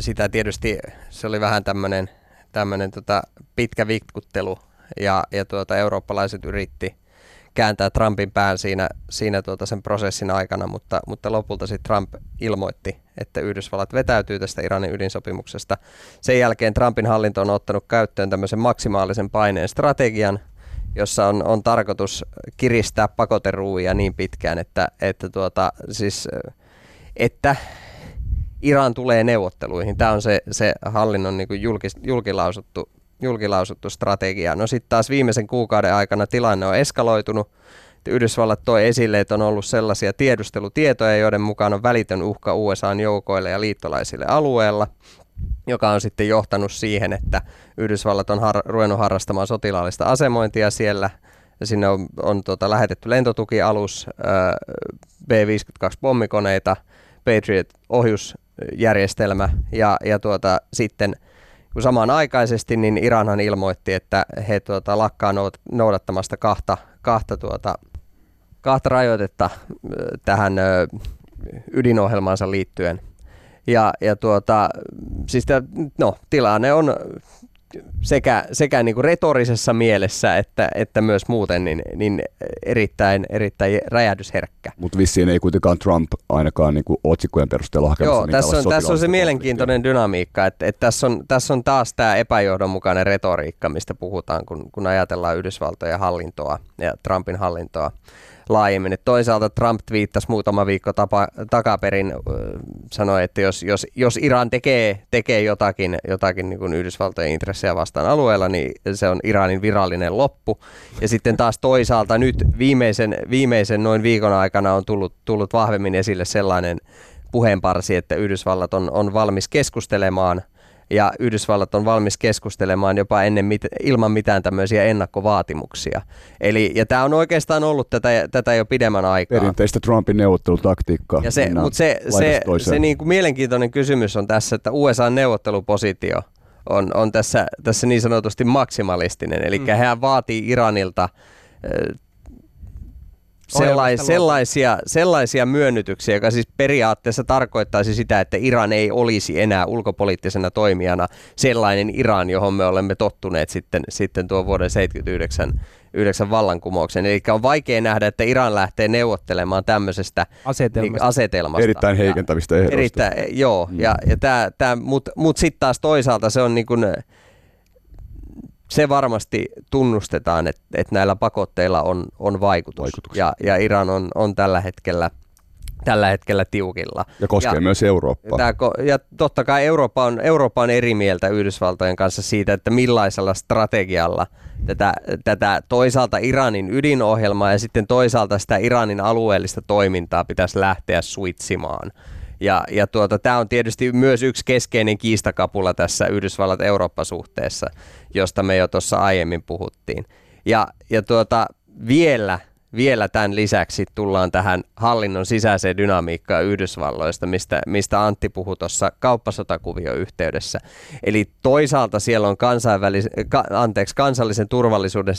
sitä tietysti se oli vähän tämmöinen tämmönen tota pitkä vitkuttelu ja, ja tuota, eurooppalaiset yritti kääntää Trumpin pään siinä, siinä tuota sen prosessin aikana, mutta, mutta lopulta sitten Trump ilmoitti, että Yhdysvallat vetäytyy tästä Iranin ydinsopimuksesta. Sen jälkeen Trumpin hallinto on ottanut käyttöön tämmöisen maksimaalisen paineen strategian, jossa on, on tarkoitus kiristää pakoteruuja niin pitkään, että, että, tuota, siis, että Iran tulee neuvotteluihin. Tämä on se, se hallinnon niin julkis, julkilausuttu, julkilausuttu strategia. No sitten taas viimeisen kuukauden aikana tilanne on eskaloitunut. Yhdysvallat toi esille, että on ollut sellaisia tiedustelutietoja, joiden mukaan on välitön uhka USAn joukoille ja liittolaisille alueella, joka on sitten johtanut siihen, että Yhdysvallat on har- ruvennut harrastamaan sotilaallista asemointia siellä. Sinne on, on tota, lähetetty lentotukialus, äh, B-52 pommikoneita, Patriot-ohjus järjestelmä ja, ja tuota, sitten kun samanaikaisesti niin Iranhan ilmoitti, että he tuota, lakkaa noudattamasta kahta, kahta, tuota, kahta rajoitetta tähän ydinohjelmaansa liittyen. Ja, ja tuota, siis tämä, no, tilanne on sekä, sekä niin kuin retorisessa mielessä että, että myös muuten niin, niin erittäin, erittäin räjähdysherkkä. Mutta vissiin ei kuitenkaan Trump ainakaan niin kuin otsikkojen perusteella hakemassa Joo, tässä on, tässä on se mielenkiintoinen dynamiikka, että, että tässä, on, tässä on taas tämä epäjohdonmukainen retoriikka, mistä puhutaan, kun, kun ajatellaan Yhdysvaltojen hallintoa ja Trumpin hallintoa laajemmin. Et toisaalta Trump twiittasi muutama viikko tapa, takaperin, sanoi, että jos, jos, jos Iran tekee, tekee jotakin, jotakin niin kuin Yhdysvaltojen intressejä vastaan alueella, niin se on Iranin virallinen loppu. Ja sitten taas toisaalta nyt viimeisen, viimeisen noin viikon aikana on tullut, tullut vahvemmin esille sellainen puheenparsi, että Yhdysvallat on, on valmis keskustelemaan ja Yhdysvallat on valmis keskustelemaan jopa ennen mit, ilman mitään tämmöisiä ennakkovaatimuksia. Eli, ja tämä on oikeastaan ollut tätä, tätä jo pidemmän aikaa. Perinteistä Trumpin neuvottelutaktiikkaa. Ja se, mutta se, se, se niin kuin mielenkiintoinen kysymys on tässä, että USA-neuvottelupositio on, on tässä, tässä niin sanotusti maksimalistinen. Eli mm. hän vaatii Iranilta sellais, sellaisia, sellaisia myönnytyksiä, joka siis periaatteessa tarkoittaisi sitä, että Iran ei olisi enää ulkopoliittisena toimijana sellainen Iran, johon me olemme tottuneet sitten, sitten tuon vuoden 79 yhdeksän vallankumouksen. Eli on vaikea nähdä, että Iran lähtee neuvottelemaan tämmöisestä asetelmasta. Niin, asetelmasta. Erittäin heikentävistä ehdoista. Erittäin, joo, mm. ja, ja tää, tää, mutta mut sitten taas toisaalta se on niin kuin, se varmasti tunnustetaan, että, että näillä pakotteilla on, on vaikutus. Ja, ja Iran on, on tällä hetkellä tällä hetkellä tiukilla. Ja koskee ja, myös Eurooppaa. Tämä, ja totta kai Eurooppa on, Eurooppa on eri mieltä Yhdysvaltojen kanssa siitä, että millaisella strategialla tätä, tätä toisaalta Iranin ydinohjelmaa ja sitten toisaalta sitä Iranin alueellista toimintaa pitäisi lähteä suitsimaan. Ja, ja tuota, tämä on tietysti myös yksi keskeinen kiistakapula tässä Yhdysvallat-Eurooppa-suhteessa, josta me jo tuossa aiemmin puhuttiin. Ja, ja tuota, vielä – vielä tämän lisäksi tullaan tähän hallinnon sisäiseen dynamiikkaan Yhdysvalloista, mistä, mistä Antti puhui tuossa kauppasotakuvio yhteydessä. Eli toisaalta siellä on kansainvälis- ka, anteeksi, kansallisen turvallisuuden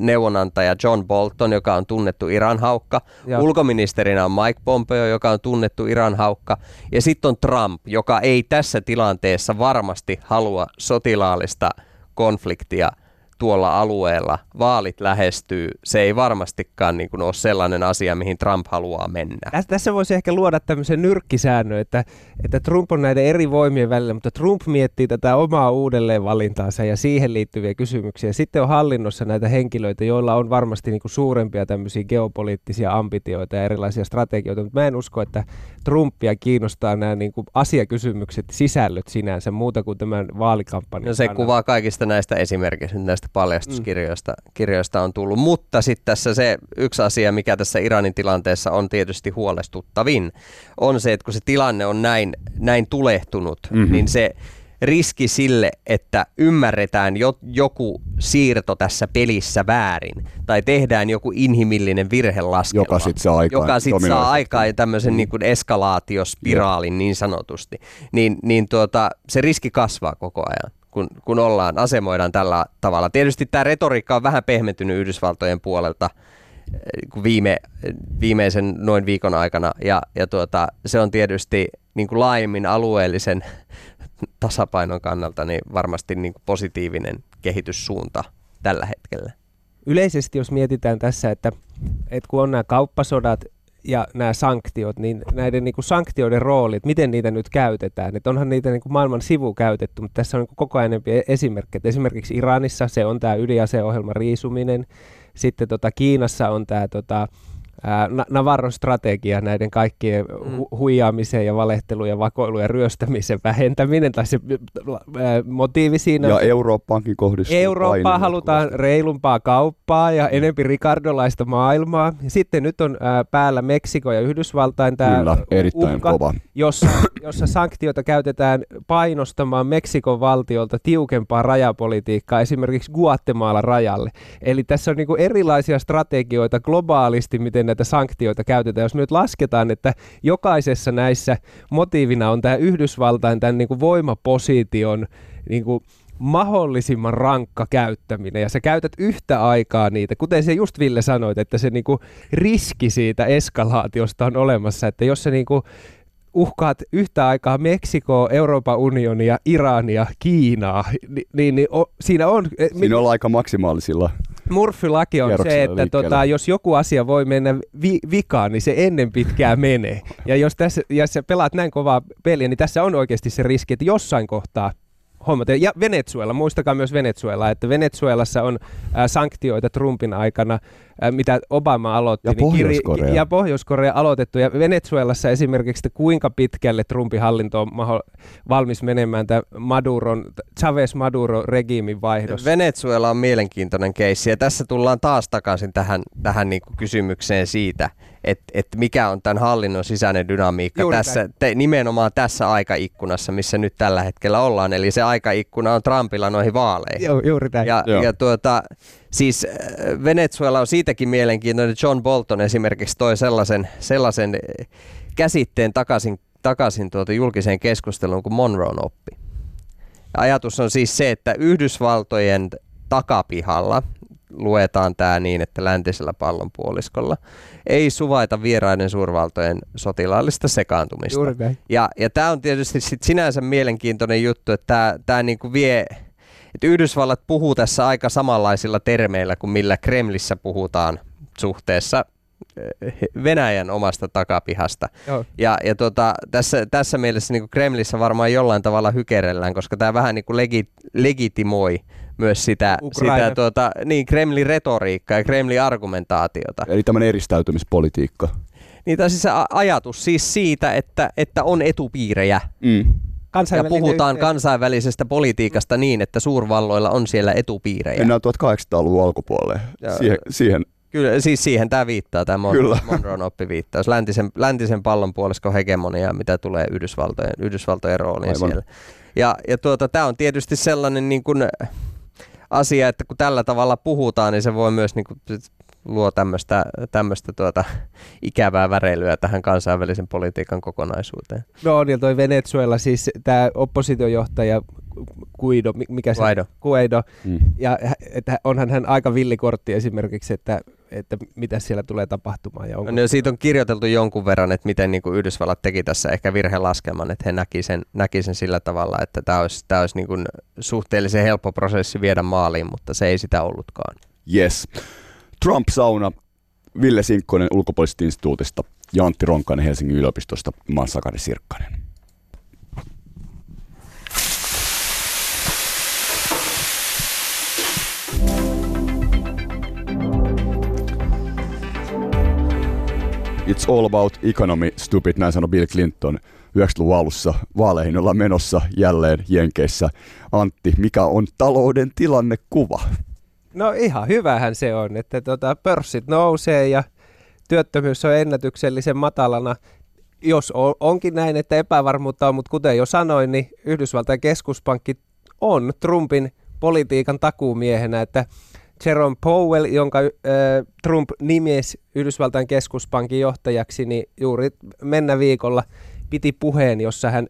neuvonantaja John Bolton, joka on tunnettu Iran haukka. Ja. Ulkoministerinä on Mike Pompeo, joka on tunnettu Iran haukka. Ja sitten on Trump, joka ei tässä tilanteessa varmasti halua sotilaallista konfliktia – tuolla alueella, vaalit lähestyy, se ei varmastikaan niin kuin ole sellainen asia, mihin Trump haluaa mennä. Tässä, tässä voisi ehkä luoda tämmöisen nyrkkisäännön, että, että Trump on näiden eri voimien välillä, mutta Trump miettii tätä omaa uudelleenvalintaansa ja siihen liittyviä kysymyksiä. Sitten on hallinnossa näitä henkilöitä, joilla on varmasti niin kuin suurempia tämmöisiä geopoliittisia ambitioita ja erilaisia strategioita, mutta mä en usko, että Trumpia kiinnostaa nämä niin kuin asiakysymykset, sisällöt sinänsä muuta kuin tämän vaalikampanjan. No se kannalta. kuvaa kaikista näistä esimerkiksi näistä näistä paljastuskirjoista mm. kirjoista on tullut. Mutta sitten tässä se yksi asia, mikä tässä Iranin tilanteessa on tietysti huolestuttavin, on se, että kun se tilanne on näin, näin tulehtunut, mm-hmm. niin se riski sille, että ymmärretään jo, joku siirto tässä pelissä väärin, tai tehdään joku inhimillinen virhelaskelma, joka sitten saa aikaan, joka sit saa aikaan tämmöisen mm. niin kuin eskalaatiospiraalin niin sanotusti, niin, niin tuota, se riski kasvaa koko ajan kun, kun ollaan, asemoidaan tällä tavalla. Tietysti tämä retoriikka on vähän pehmentynyt Yhdysvaltojen puolelta eh, viime, viimeisen noin viikon aikana, ja, ja tuota, se on tietysti niin kuin laajemmin alueellisen tasapainon kannalta niin varmasti niin kuin positiivinen kehityssuunta tällä hetkellä. Yleisesti jos mietitään tässä, että, että kun on nämä kauppasodat ja nämä sanktiot, niin näiden niin kuin sanktioiden rooli, että miten niitä nyt käytetään. Että onhan niitä niin kuin maailman sivu käytetty, mutta tässä on niin kuin koko ajan esimerkkejä. Esimerkiksi Iranissa se on tämä ydinaseohjelman riisuminen. Sitten tota Kiinassa on tämä tota, Navarron strategia näiden kaikkien hu- mm. huijaamisen ja valehtelun ja vakoilun ja ryöstämisen vähentäminen, tai se ää, motiivi siinä Ja Eurooppaankin kohdistuu Eurooppaan halutaan reilumpaa kauppaa ja mm. enempi rikardolaista maailmaa. Ja sitten nyt on ää, päällä Meksiko ja Yhdysvaltain tämä uhka, kova. Jossa, jossa sanktioita käytetään painostamaan Meksikon valtiolta tiukempaa rajapolitiikkaa esimerkiksi Guatemala rajalle. Eli tässä on niinku erilaisia strategioita globaalisti, miten näitä sanktioita käytetään. Jos me nyt lasketaan, että jokaisessa näissä motiivina on tämä Yhdysvaltain tämän niin kuin voimaposition niin kuin mahdollisimman rankka käyttäminen ja sä käytät yhtä aikaa niitä, kuten se just Ville sanoit, että se niinku riski siitä eskalaatiosta on olemassa, että jos se niinku uhkaat yhtä aikaa Meksikoa, Euroopan unionia, Irania, Kiinaa, niin, niin, niin o, siinä on... Eh, siinä on aika maksimaalisilla Murphy-laki on se, että tota, jos joku asia voi mennä vi- vikaan, niin se ennen pitkää menee. Ja jos tässä, ja sä pelaat näin kovaa peliä, niin tässä on oikeasti se riski, että jossain kohtaa hommat. Ja Venezuela, muistakaa myös Venezuela, että Venezuelassa on äh, sanktioita Trumpin aikana, äh, mitä Obama aloitti. Ja niin Pohjois-Korea. ja Pohjois-Korea aloitettu. Ja Venezuelassa esimerkiksi, että kuinka pitkälle Trumpin hallinto on maho- valmis menemään tämän Maduron, Chavez Maduro-regiimin vaihdossa. Venezuela on mielenkiintoinen keissi. Ja tässä tullaan taas takaisin tähän, tähän niin kuin kysymykseen siitä, että et mikä on tämän hallinnon sisäinen dynamiikka Juuri tässä, te, nimenomaan tässä aikaikkunassa, missä nyt tällä hetkellä ollaan. Eli se aikaikkuna on Trumpilla noihin vaaleihin. Joo, juuri näin. Ja, Joo. ja tuota, siis äh, Venezuela on siitäkin mielenkiintoinen. John Bolton esimerkiksi toi sellaisen, sellaisen äh, käsitteen takaisin, takaisin tuota julkiseen keskusteluun kuin Monroe oppi. Ja ajatus on siis se, että Yhdysvaltojen takapihalla luetaan tämä niin, että läntisellä pallonpuoliskolla ei suvaita vieraiden suurvaltojen sotilaallista sekaantumista. Juuri näin. Ja, ja tämä on tietysti sit sinänsä mielenkiintoinen juttu, että tämä tää niinku vie, että Yhdysvallat puhuu tässä aika samanlaisilla termeillä kuin millä Kremlissä puhutaan suhteessa Venäjän omasta takapihasta. Joo. Ja, ja tota, tässä, tässä mielessä niin Kremlissä varmaan jollain tavalla hykerellään, koska tämä vähän niin kuin legi, legitimoi myös sitä, Ukraina. sitä tuota, niin Kremlin retoriikkaa ja Kremlin argumentaatiota. Eli tämmöinen eristäytymispolitiikka. Niin tämä siis ajatus siis siitä, että, että on etupiirejä Mm. ja puhutaan yhteistyö. kansainvälisestä politiikasta niin, että suurvalloilla on siellä etupiirejä. Mennään 1800-luvun alkupuolelle. Siihen, siihen Kyllä, siis siihen tämä viittaa, tämä. Mon- Monroe oppi viittaus. Läntisen, läntisen pallonpuoliskon hegemonia, mitä tulee Yhdysvaltojen, Yhdysvaltojen rooliin Aivan. siellä. Ja, ja tuota, tämä on tietysti sellainen niin kuin, asia, että kun tällä tavalla puhutaan, niin se voi myös niin kuin, luo tämmöistä, tämmöistä tuota, ikävää väreilyä tähän kansainvälisen politiikan kokonaisuuteen. No on, ja toi Venezuela, siis tämä oppositiojohtaja Guido, mi- mikä se Guaido. Guaido, mm. ja että onhan hän aika villikortti esimerkiksi, että, että mitä siellä tulee tapahtumaan. Ja onko... No, siitä on kirjoiteltu jonkun verran, että miten niin kuin Yhdysvallat teki tässä ehkä virhelaskelman, että he näki sen, näki sen sillä tavalla, että tämä olisi, tämä olisi niin kuin suhteellisen helppo prosessi viedä maaliin, mutta se ei sitä ollutkaan. Yes. Trump-sauna, Ville Sinkkonen ulkopoliittisesta instituutista ja Antti Ronkainen Helsingin yliopistosta, mä oon Sakari Sirkkanen. It's all about economy, stupid, näin sanoi Bill Clinton 90-luvun alussa. Vaaleihin ollaan menossa jälleen Jenkeissä. Antti, mikä on talouden tilannekuva? No ihan hyvähän se on, että tota, pörssit nousee ja työttömyys on ennätyksellisen matalana. Jos on, onkin näin, että epävarmuutta on, mutta kuten jo sanoin, niin Yhdysvaltain keskuspankki on Trumpin politiikan takuumiehenä, että Jerome Powell, jonka äh, Trump nimesi Yhdysvaltain keskuspankin johtajaksi, niin juuri mennä viikolla piti puheen, jossa hän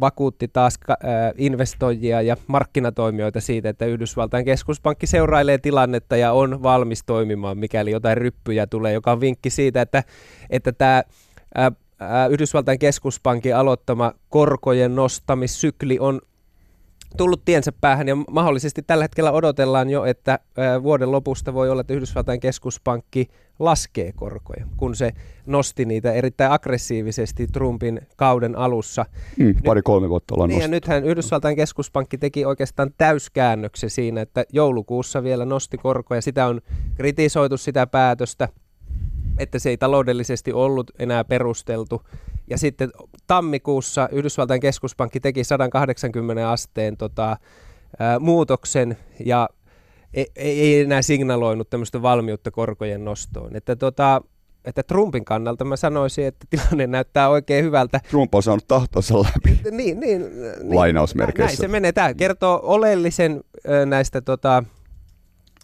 vakuutti taas äh, investoijia ja markkinatoimijoita siitä, että Yhdysvaltain keskuspankki seurailee tilannetta ja on valmis toimimaan, mikäli jotain ryppyjä tulee, joka on vinkki siitä, että, että tämä äh, Yhdysvaltain keskuspankin aloittama korkojen nostamissykli on tullut tiensä päähän ja mahdollisesti tällä hetkellä odotellaan jo, että vuoden lopusta voi olla, että Yhdysvaltain keskuspankki laskee korkoja, kun se nosti niitä erittäin aggressiivisesti Trumpin kauden alussa. Mm, Pari-kolme vuotta ollaan Niin ja nostettu. nythän Yhdysvaltain keskuspankki teki oikeastaan täyskäännöksen siinä, että joulukuussa vielä nosti korkoja. Sitä on kritisoitu sitä päätöstä, että se ei taloudellisesti ollut enää perusteltu. Ja sitten tammikuussa Yhdysvaltain keskuspankki teki 180 asteen tota, ää, muutoksen ja ei, ei, ei enää signaloinut tämmöistä valmiutta korkojen nostoon. Että, tota, että Trumpin kannalta mä sanoisin, että tilanne näyttää oikein hyvältä. Trump on saanut tahtonsa läpi. Niin, niin, niin. Lainausmerkeissä. Näin se menee. Tämä kertoo oleellisen näistä tota,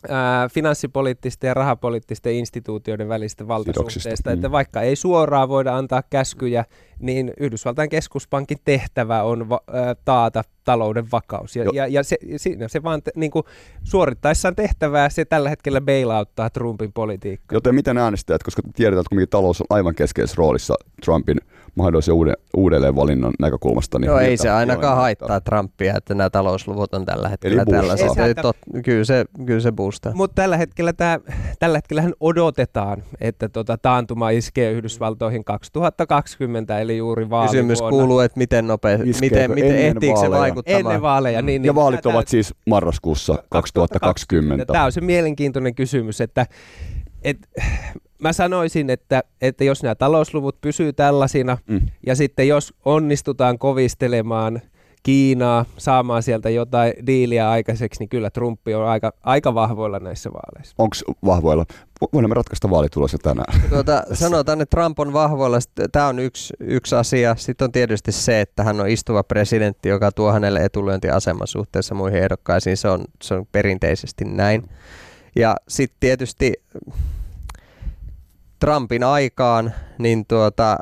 ää, finanssipoliittisten ja rahapoliittisten instituutioiden välistä valtasuhteista, Sidoksista, että mm. vaikka ei suoraan voida antaa käskyjä, niin Yhdysvaltain keskuspankin tehtävä on va- taata talouden vakaus. Ja, Jo- ja, ja se, siinä se vaan te, niin kuin, suorittaessaan tehtävää se tällä hetkellä bailouttaa Trumpin politiikkaa. Joten miten äänestäjät, koska tiedetään, että kuitenkin talous on aivan keskeisessä roolissa Trumpin mahdollisen uuden, uudelleenvalinnan näkökulmasta. Niin Joo, ei miltä se ainakaan haittaa Trumpia, että nämä talousluvut on tällä hetkellä tällaiset. Ei. Tot, kyllä, se, kyllä se boostaa. Mutta tällä hetkellä, tää, tällä hetkellähän odotetaan, että tota taantuma iskee Yhdysvaltoihin 2020, eli juuri vaalivuonna. Kysymys kuuluu, että miten nopea, Iskeekö miten, miten ehtiikö se vaaleja? vaikuttamaan? Ennen vaaleja, niin, niin Ja vaalit tää- ovat siis marraskuussa 2020. Tämä on se mielenkiintoinen kysymys, että et, mä sanoisin, että, että jos nämä talousluvut pysyy tällaisina Mm. ja sitten jos onnistutaan kovistelemaan Kiinaa, saamaan sieltä jotain diiliä aikaiseksi, niin kyllä Trumpi on aika, aika vahvoilla näissä vaaleissa. Onko vahvoilla? Voidaan me ratkaista vaalitulos jo tänään. Tuota, sanotaan, että Trump on vahvoilla. Tämä on yksi, yksi asia. Sitten on tietysti se, että hän on istuva presidentti, joka tuo hänelle etulyöntiaseman suhteessa muihin ehdokkaisiin. Se on, se on perinteisesti näin. Ja sitten tietysti Trumpin aikaan, niin tuota,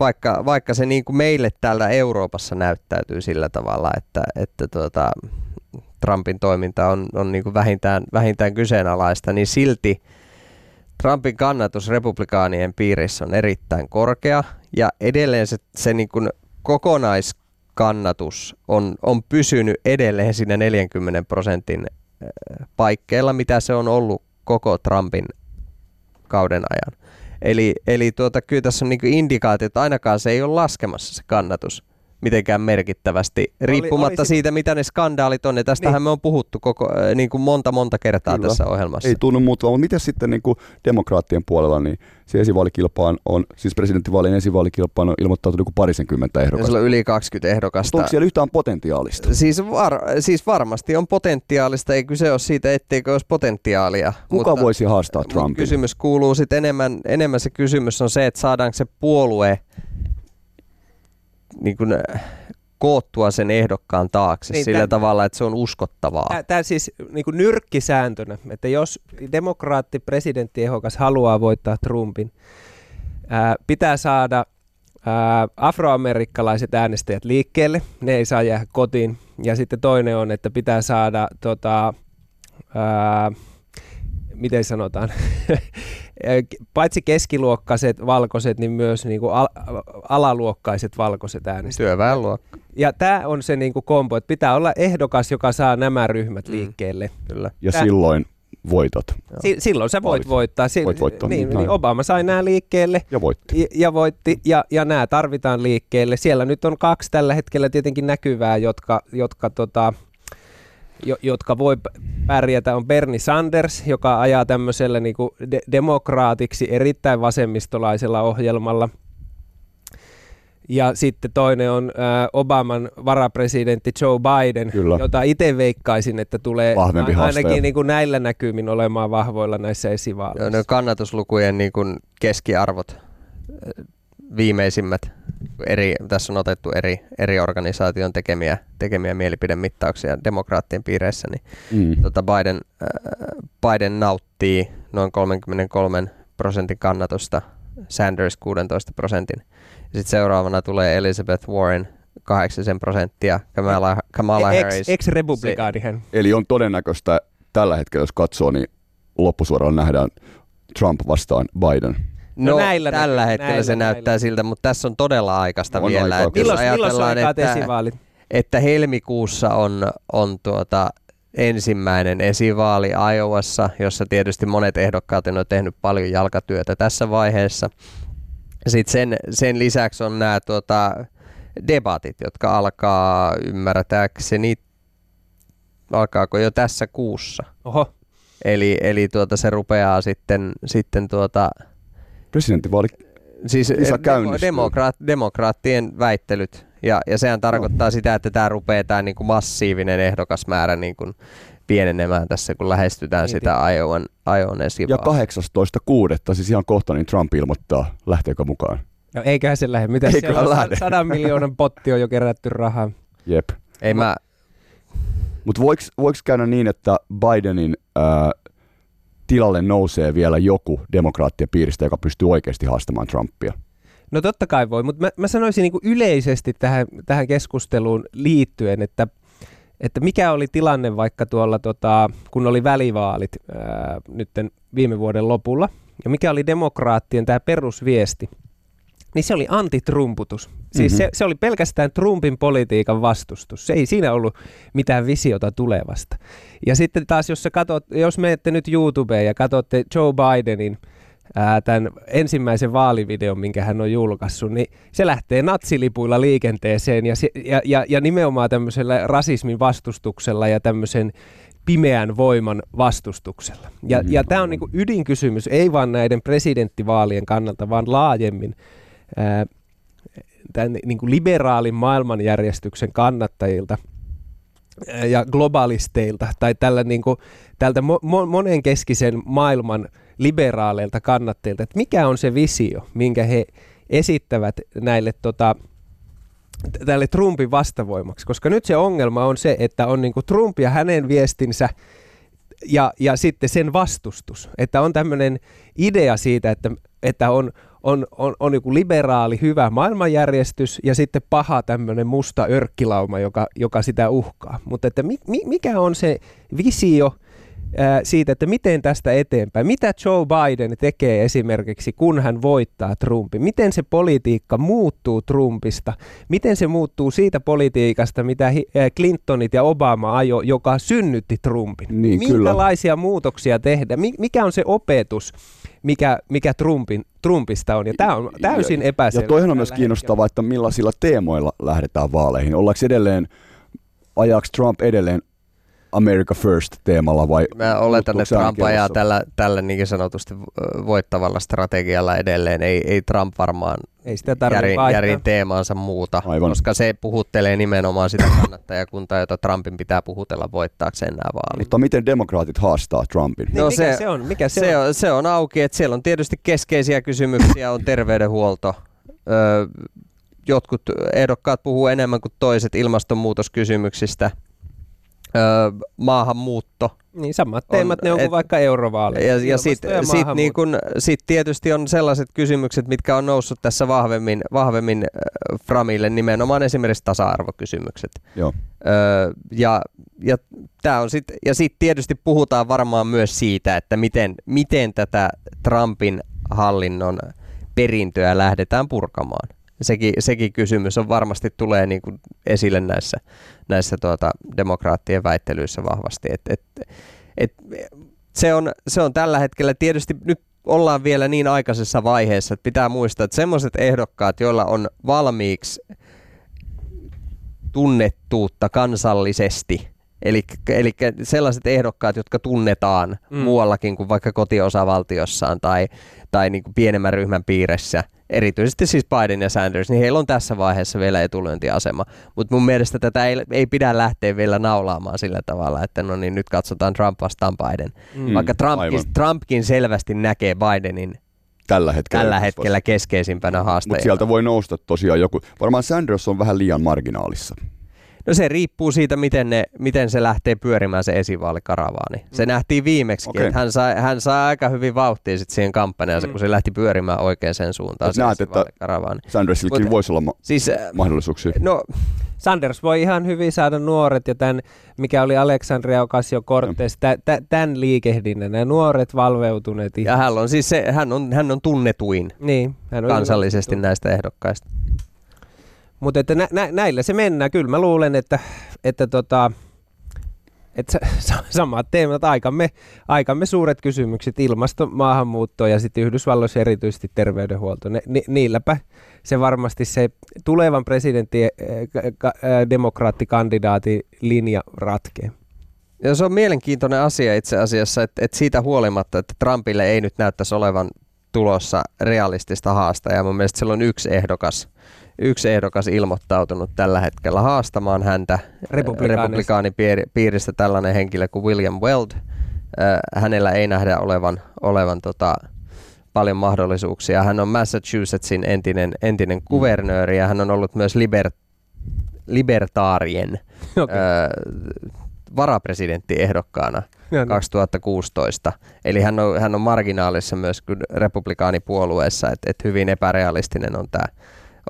vaikka, vaikka se niin kuin meille täällä Euroopassa näyttäytyy sillä tavalla, että, että tuota, Trumpin toiminta on, on niin kuin vähintään, vähintään kyseenalaista, niin silti Trumpin kannatus republikaanien piirissä on erittäin korkea ja edelleen se, se niin kuin kokonaiskannatus on, on pysynyt edelleen siinä 40 prosentin paikkeilla, mitä se on ollut koko Trumpin kauden ajan. Eli, eli tuota, kyllä tässä on niin indikaatio, että ainakaan se ei ole laskemassa se kannatus mitenkään merkittävästi, riippumatta oli, oli siitä, mitä ne skandaalit on. Ja tästähän niin. me on puhuttu koko, äh, niin kuin monta monta kertaa Kyllä. tässä ohjelmassa. Ei tunnu muuttuva, mutta miten sitten niin kuin demokraattien puolella, niin se esivaalikilpaan on, siis presidenttivaalien esivaalikilpaan on ilmoittautunut joku parisenkymmentä ehdokasta. Ja on yli 20 ehdokasta. Onko siellä yhtään potentiaalista? Siis, var, siis varmasti on potentiaalista, ei kyse ole siitä, etteikö olisi potentiaalia. Kuka mutta, voisi haastaa Trumpin? Kysymys kuuluu sitten enemmän, enemmän se kysymys on se, että saadaanko se puolue niin kuin, äh, koottua sen ehdokkaan taakse niin, sillä tämän, tavalla, että se on uskottavaa. Tämä siis niin kuin nyrkkisääntönä, että jos demokraatti presidenttiehdokas haluaa voittaa Trumpin, ää, pitää saada ää, afroamerikkalaiset äänestäjät liikkeelle, ne ei saa jäädä kotiin. Ja sitten toinen on, että pitää saada tota, ää, miten sanotaan, paitsi keskiluokkaiset valkoiset, niin myös niin kuin al- alaluokkaiset valkoiset äänestäjät. Työväenluokka. Ja tämä on se niin kuin kombo, että pitää olla ehdokas, joka saa nämä ryhmät mm. liikkeelle. Kyllä. Ja tää, silloin voitot. Si- silloin sä voit voittaa. Si- voit voittaa. Niin, niin Obama sai nämä liikkeelle. Ja voitti. Ja, ja voitti, ja, ja nämä tarvitaan liikkeelle. Siellä nyt on kaksi tällä hetkellä tietenkin näkyvää, jotka, jotka tota, jo, jotka voi pärjätä, on Bernie Sanders, joka ajaa tämmöisellä niin kuin de- demokraatiksi erittäin vasemmistolaisella ohjelmalla. Ja sitten toinen on äh, Obaman varapresidentti Joe Biden, Kyllä. jota itse veikkaisin, että tulee Vahvempi ainakin niin kuin näillä näkymin olemaan vahvoilla näissä esivaaleissa. No, kannatuslukujen niin kuin keskiarvot viimeisimmät eri, tässä on otettu eri, eri organisaation tekemiä, tekemiä mielipidemittauksia demokraattien piireissä, niin mm. tota Biden, äh, Biden nauttii noin 33 prosentin kannatusta, Sanders 16 prosentin. Sitten seuraavana tulee Elizabeth Warren 8 prosenttia, Kamala, Kamala Harris. Ex-republikaani hän. Eli on todennäköistä tällä hetkellä, jos katsoo, niin loppusuoraan nähdään Trump vastaan Biden. No, no näillä tällä näkyy, hetkellä näillä, se näillä. näyttää siltä, mutta tässä on todella aikaista on vielä. Aika milloin, milloin että, esivaalit? että helmikuussa on, on tuota, ensimmäinen esivaali Iowassa, jossa tietysti monet ehdokkaat on tehnyt paljon jalkatyötä tässä vaiheessa. Sitten sen, sen lisäksi on nämä tuota, debatit, jotka alkaa ymmärtääkseni, alkaako jo tässä kuussa. Oho. Eli, eli tuota, se rupeaa sitten, sitten tuota, Presidenttivaali siis demo, demokraat, demokraattien väittelyt. Ja, ja sehän tarkoittaa no. sitä, että tämä rupeaa tämä niinku massiivinen ehdokasmäärä niinku pienenemään tässä, kun lähestytään niin, sitä Iowan, Iowan Ja 18.6. siis ihan kohta, niin Trump ilmoittaa, lähteekö mukaan. No eiköhän se lähde. Mitä siellä on lähde. sadan miljoonan potti on jo kerätty rahaa. Jep. Ei mä... Mutta voiko käydä niin, että Bidenin äh, tilalle nousee vielä joku demokraattien piiristä, joka pystyy oikeasti haastamaan Trumpia? No totta kai voi, mutta mä, mä sanoisin niin yleisesti tähän, tähän keskusteluun liittyen, että, että mikä oli tilanne vaikka tuolla, tota, kun oli välivaalit ää, nytten viime vuoden lopulla, ja mikä oli demokraattien tämä perusviesti – niin se oli antitrumputus. Siis mm-hmm. se, se oli pelkästään Trumpin politiikan vastustus. Se ei siinä ollut mitään visiota tulevasta. Ja sitten taas, jos, katot, jos menette nyt YouTubeen ja katsotte Joe Bidenin ää, tämän ensimmäisen vaalivideon, minkä hän on julkaissut, niin se lähtee natsilipuilla liikenteeseen ja, ja, ja, ja nimenomaan tämmöisellä rasismin vastustuksella ja tämmöisen pimeän voiman vastustuksella. Ja, mm-hmm. ja tämä on niinku ydinkysymys, ei vain näiden presidenttivaalien kannalta, vaan laajemmin tämän niin kuin liberaalin maailmanjärjestyksen kannattajilta ja globalisteilta tai tällä niin kuin, tältä mo- monenkeskisen maailman liberaaleilta kannattajilta, että mikä on se visio, minkä he esittävät näille tota, tälle Trumpin vastavoimaksi, koska nyt se ongelma on se, että on niin Trump ja hänen viestinsä ja, ja sitten sen vastustus, että on tämmöinen idea siitä, että, että on, on, on, on joku liberaali, hyvä maailmanjärjestys ja sitten paha tämmöinen musta örkkilauma, joka, joka sitä uhkaa. Mutta että mi, mikä on se visio, siitä, että miten tästä eteenpäin. Mitä Joe Biden tekee esimerkiksi, kun hän voittaa Trumpin? Miten se politiikka muuttuu Trumpista? Miten se muuttuu siitä politiikasta, mitä Clintonit ja Obama ajo, joka synnytti Trumpin? Niin, Minkälaisia kyllä. muutoksia tehdä? Mikä on se opetus, mikä, mikä Trumpin, Trumpista on? Ja tämä on täysin epäselvä. Ja toihan on myös kiinnostavaa, että millaisilla teemoilla lähdetään vaaleihin. Ollaanko edelleen, ajaako Trump edelleen America First-teemalla vai? Mä oletan, että Trump ajaa tällä, tällä niin sanotusti voittavalla strategialla edelleen. Ei, ei Trump varmaan ei sitä järin, järin teemaansa muuta, Aivan. koska se puhuttelee nimenomaan sitä kannattajakuntaa, jota Trumpin pitää puhutella voittaakseen nämä vaalit. Mutta miten demokraatit haastaa Trumpin? Niin, no mikä se, se on? Mikä se, se, on? on? se on auki, että siellä on tietysti keskeisiä kysymyksiä, on terveydenhuolto, öö, jotkut ehdokkaat puhuu enemmän kuin toiset ilmastonmuutoskysymyksistä – öö, maahanmuutto. Niin samat teemat on, ne on kuin vaikka eurovaalit. Ja, ja sitten sit niin kun, sit tietysti on sellaiset kysymykset, mitkä on noussut tässä vahvemmin, vahvemmin äh, Framille, nimenomaan esimerkiksi tasa-arvokysymykset. Joo. Öö, ja ja, tää on sit, ja sitten tietysti puhutaan varmaan myös siitä, että miten, miten tätä Trumpin hallinnon perintöä lähdetään purkamaan sekin, sekin kysymys on varmasti tulee niin kuin esille näissä, näissä tuota, demokraattien väittelyissä vahvasti. Et, et, et, se, on, se on tällä hetkellä tietysti nyt ollaan vielä niin aikaisessa vaiheessa, että pitää muistaa, että semmoiset ehdokkaat, joilla on valmiiksi tunnettuutta kansallisesti, eli, eli sellaiset ehdokkaat, jotka tunnetaan mm. muuallakin kuin vaikka kotiosavaltiossaan tai, tai niin kuin pienemmän ryhmän piirissä – erityisesti siis Biden ja Sanders, niin heillä on tässä vaiheessa vielä etulyöntiasema. Mutta mun mielestä tätä ei, ei pidä lähteä vielä naulaamaan sillä tavalla, että no niin nyt katsotaan Trump vastaan Biden. Mm, Vaikka Trumpkin, Trumpkin selvästi näkee Bidenin tällä hetkellä, tällä hetkellä keskeisimpänä haasteena. Mutta sieltä voi nousta tosiaan joku. Varmaan Sanders on vähän liian marginaalissa. No se riippuu siitä, miten, ne, miten se lähtee pyörimään se esivaalikaravaani. Se mm. nähtiin viimeksi, okay. että hän sai, hän sai aika hyvin vauhtia sit siihen kampanjaan, mm. kun se lähti pyörimään oikeaan suuntaan. se näet, että Sandersillekin voisi olla ma- siis, äh, mahdollisuuksia. No, Sanders voi ihan hyvin saada nuoret ja tämän, mikä oli Aleksandria Ocasio-Cortez, tämän liikehdinnän, nämä nuoret valveutuneet ihmiset. Ja hän on siis se, hän on, hän on tunnetuin niin, hän on kansallisesti näistä ehdokkaista. Mutta että nä, nä, näillä se mennään. Kyllä mä luulen, että, että tota, että samat teemat, aikamme, aikamme suuret kysymykset, ilmasto, maahanmuutto ja sitten Yhdysvalloissa erityisesti terveydenhuolto. Ne, ni, niilläpä se varmasti se tulevan presidentti, äh, äh, demokraattikandidaatin linja ratkee. Ja se on mielenkiintoinen asia itse asiassa, että, että siitä huolimatta, että Trumpille ei nyt näyttäisi olevan tulossa realistista haastajaa. Mun mielestä siellä on yksi ehdokas, yksi ehdokas ilmoittautunut tällä hetkellä haastamaan häntä republikaanipiiristä tällainen henkilö kuin William Weld. hänellä ei nähdä olevan, olevan tota, paljon mahdollisuuksia. Hän on Massachusettsin entinen, entinen kuvernööri ja hän on ollut myös liber, libertaarien okay. varapresidenttiehdokkaana 2016. Eli hän on, hän on marginaalissa myös republikaanipuolueessa, että et hyvin epärealistinen on tämä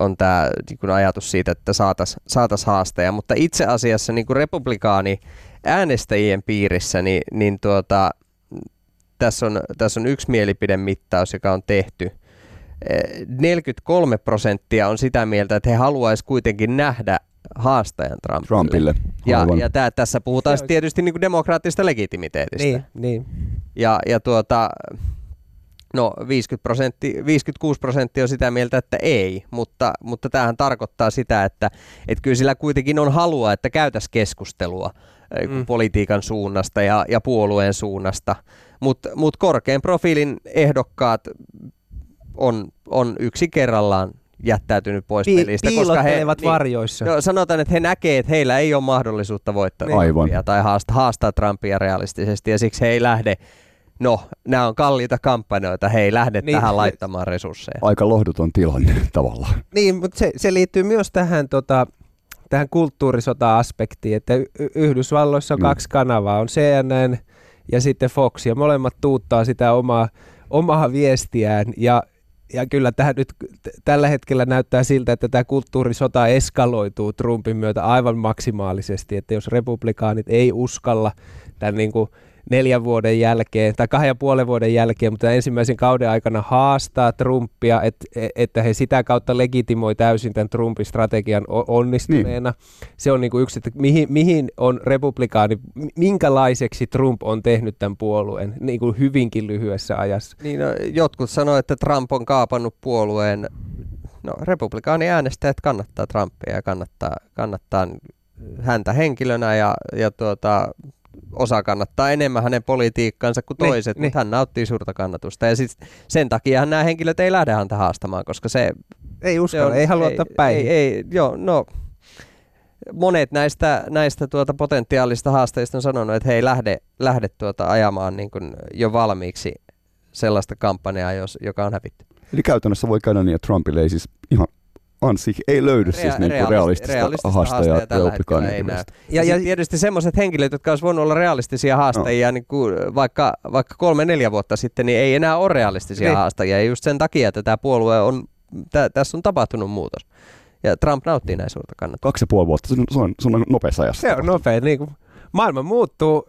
on tämä niin ajatus siitä, että saataisiin saatais haasteja. Mutta itse asiassa niin republikaani äänestäjien piirissä, niin, niin tuota, tässä, on, tässä on yksi mielipidemittaus, joka on tehty. 43 eh, prosenttia on sitä mieltä, että he haluaisivat kuitenkin nähdä haastajan Trumpille. Trumpille. Ja, ja tää, tässä puhutaan tietysti niin kuin demokraattisesta legitimiteetistä. Niin, niin. Ja, ja tuota, No 50 prosentti, 56 prosenttia on sitä mieltä, että ei, mutta, mutta tämähän tarkoittaa sitä, että, että kyllä sillä kuitenkin on halua, että käytäisiin keskustelua mm. politiikan suunnasta ja, ja puolueen suunnasta, mutta mut korkean profiilin ehdokkaat on, on yksi kerrallaan jättäytynyt pois Pi- pelistä. Koska he, piilottelevat varjoissa. No, sanotaan, että he näkee, että heillä ei ole mahdollisuutta voittaa Niin. Aivan. Trumpia tai haastaa, haastaa Trumpia realistisesti ja siksi he ei lähde, no nämä on kalliita kampanjoita, he ei lähde Niin. tähän laittamaan resursseja. Aika lohduton tilanne tavallaan. Niin, mutta se, se liittyy myös tähän, tota, tähän kulttuurisota-aspektiin, että Yhdysvalloissa on Mm. kaksi kanavaa, on CNN ja sitten Fox, ja molemmat tuuttaa sitä omaa, omaa viestiään, ja, ja kyllä tähän nyt t- tällä hetkellä näyttää siltä, että tämä kulttuurisota eskaloituu Trumpin myötä aivan maksimaalisesti, että jos republikaanit ei uskalla tämän niin kuin neljän vuoden jälkeen tai kahden ja puolen vuoden jälkeen, mutta ensimmäisen kauden aikana haastaa Trumpia, et, että he sitä kautta legitimoi täysin tämän Trumpin strategian onnistuneena. Niin. Se on niin kuin yksi, että mihin, mihin on republikaani, mi- minkälaiseksi Trump on tehnyt tämän puolueen niin kuin hyvinkin lyhyessä ajassa. Niin, no, jotkut sanoivat, että Trump on kaapannut puolueen. No, republikaaniäänestäjät kannattaa Trumpia ja kannattaa, kannattaa häntä henkilönä ja, ja tuota, osa kannattaa enemmän hänen politiikkansa kuin Niin, toiset, niin. mutta hän nauttii suurta kannatusta. Ja sit sen takia nämä henkilöt ei lähde häntä haastamaan, koska se, Ei uskalla, ei halua ottaa päihin. Ei, ei, joo, no, monet näistä, näistä tuota potentiaalista haastajista on sanonut, että he ei lähde, lähde tuota ajamaan niin kuin jo valmiiksi sellaista kampanjaa, jos, joka on hävitty. Eli käytännössä voi käydä niin, että Trumpille ei siis ihan ansi, ei löydy siis Rea- niin kuin realisti- realistista, realistista haastajaa haastajaa tällä republikaanien hetkellä ei mielestä. Ja, Ja- ja ja- tietysti semmoiset henkilöt, jotka olisi voinut olla realistisia haastajia, no. niin kuin vaikka, vaikka kolme-neljä vuotta sitten, niin ei enää ole realistisia Niin. haastajia. Ja just sen takia, että tämä puolue on, tä, tässä on tapahtunut muutos. Ja Trump nauttii näin suurta kannatusta. Kaksi ja puoli vuotta, se on, se on, se on nopeassa ajassa. Se on nopea. Niin kuin, maailma muuttuu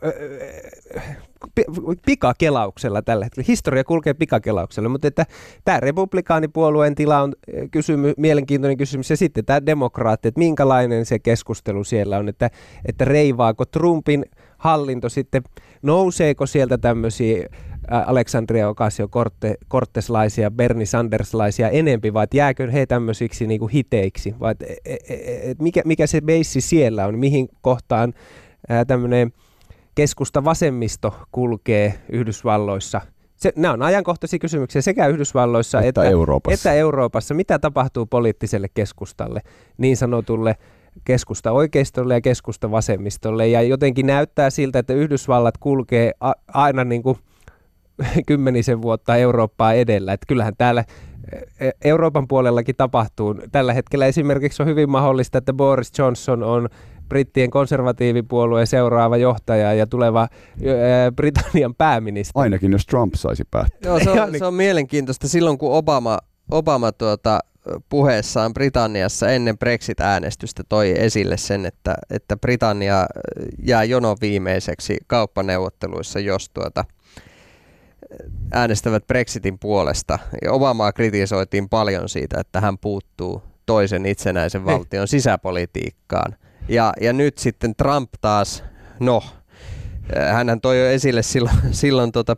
pikakelauksella tällä hetkellä. Historia kulkee pikakelauksella, mutta että tämä republikaanipuolueen tila on kysymy, mielenkiintoinen kysymys. Ja sitten tämä demokraatti, että minkälainen se keskustelu siellä on, että, että reivaako Trumpin hallinto sitten, nouseeko sieltä tämmöisiä Alexandria Ocasio-Corteslaisia, Bernie Sanderslaisia enempi, vai jääkö he tämmöisiksi niinku hiteiksi, vai et, et, et, et mikä, mikä se beissi siellä on, mihin kohtaan tämmöinen keskusta-vasemmisto kulkee Yhdysvalloissa. Se, nämä on ajankohtaisia kysymyksiä sekä Yhdysvalloissa Että Euroopassa. että Euroopassa. Mitä tapahtuu poliittiselle keskustalle, niin sanotulle keskusta oikeistolle ja keskusta vasemmistolle. Ja jotenkin näyttää siltä, että Yhdysvallat kulkee a- aina niin kuin kymmenisen vuotta Eurooppaa edellä. Että kyllähän täällä e- Euroopan puolellakin tapahtuu. Tällä hetkellä esimerkiksi on hyvin mahdollista, että Boris Johnson on brittien konservatiivipuolueen seuraava johtaja ja tuleva Britannian pääministeri. Ainakin jos Trump saisi päättää. Joo, se on, niin- se on mielenkiintoista. Silloin kun Obama, Obama tuota, puheessaan Britanniassa ennen Brexit-äänestystä toi esille sen, että, että Britannia jää jonon viimeiseksi kauppaneuvotteluissa, jos tuota, äänestävät Brexitin puolesta. Ja Obamaa kritisoitiin paljon siitä, että hän puuttuu toisen itsenäisen Niin. valtion sisäpolitiikkaan. Ja, ja nyt sitten Trump taas, no, Hänhän toi jo esille silloin, silloin tota,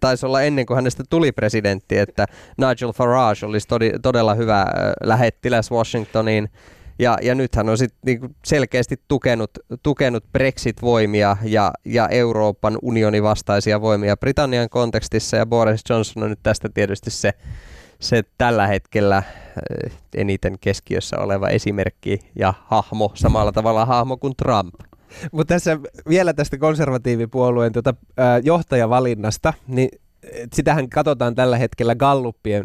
taisi olla ennen kuin hänestä tuli presidentti, että Nigel Farage olisi todi, todella hyvä äh, lähettiläs Washingtoniin. Ja, ja nyt hän on sit niinku selkeästi tukenut, tukenut Brexit-voimia ja, ja Euroopan unionin vastaisia voimia Britannian kontekstissa. Ja Boris Johnson on nyt tästä tietysti se, se tällä hetkellä äh, eniten keskiössä oleva esimerkki ja hahmo, samalla tavalla hahmo kuin Trump. Mutta tässä vielä tästä konservatiivipuolueen tuota, äh, johtajavalinnasta, niin sitähän katsotaan tällä hetkellä Galluppien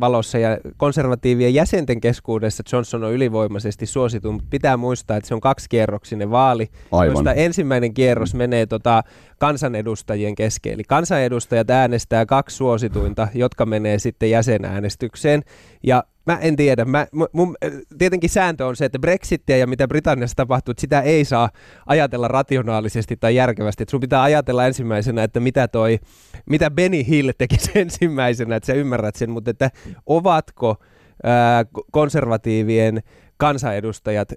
valossa ja konservatiivien jäsenten keskuudessa Johnson on ylivoimaisesti suosittu, mutta pitää muistaa, että se on kaksikierroksinen vaali, Aivan. josta ensimmäinen kierros menee tota, kansanedustajien kesken. Eli kansanedustajat äänestää kaksi suosituinta, jotka menee sitten jäsenäänestykseen ja Mä en tiedä. Mä, mun- mun, tietenkin sääntö on se, että Brexitia ja mitä Britanniassa tapahtuu, että sitä ei saa ajatella rationaalisesti tai järkevästi. Et sun pitää ajatella ensimmäisenä, että mitä toi, mitä Benny Hill tekisi ensimmäisenä, että sä ymmärrät sen, mutta että ovatko ää, konservatiivien kansanedustajat,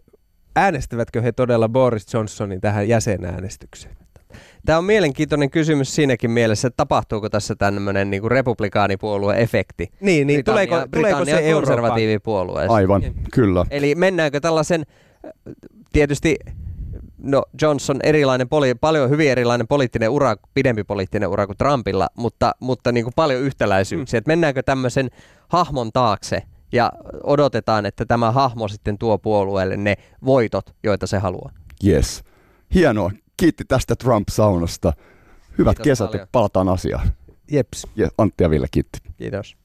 äänestävätkö he todella Boris Johnsonin tähän jäsenäänestykseen? Tämä on mielenkiintoinen kysymys siinäkin mielessä, että tapahtuuko tässä tämmöinen niin republikaanipuolue-efekti. Niin, niin tuleeko, tuleeko se Britannian Euroopan? konservatiivipuolueeseen. Aivan, kyllä. Eli mennäänkö tällaisen, tietysti no Johnson erilainen, poli, paljon hyvin erilainen poliittinen ura, pidempi poliittinen ura kuin Trumpilla, mutta, mutta niin kuin paljon yhtäläisyyksiä. Mm. Että mennäänkö tämmöisen hahmon taakse, ja odotetaan, että tämä hahmo sitten tuo puolueelle ne voitot, joita se haluaa. Yes. Hienoa. Kiitti tästä Trump-saunasta. Hyvät Kiitos kesät paljon. ja palataan asiaan. Jeps. Ja Antti ja Ville kiitti. Kiitos.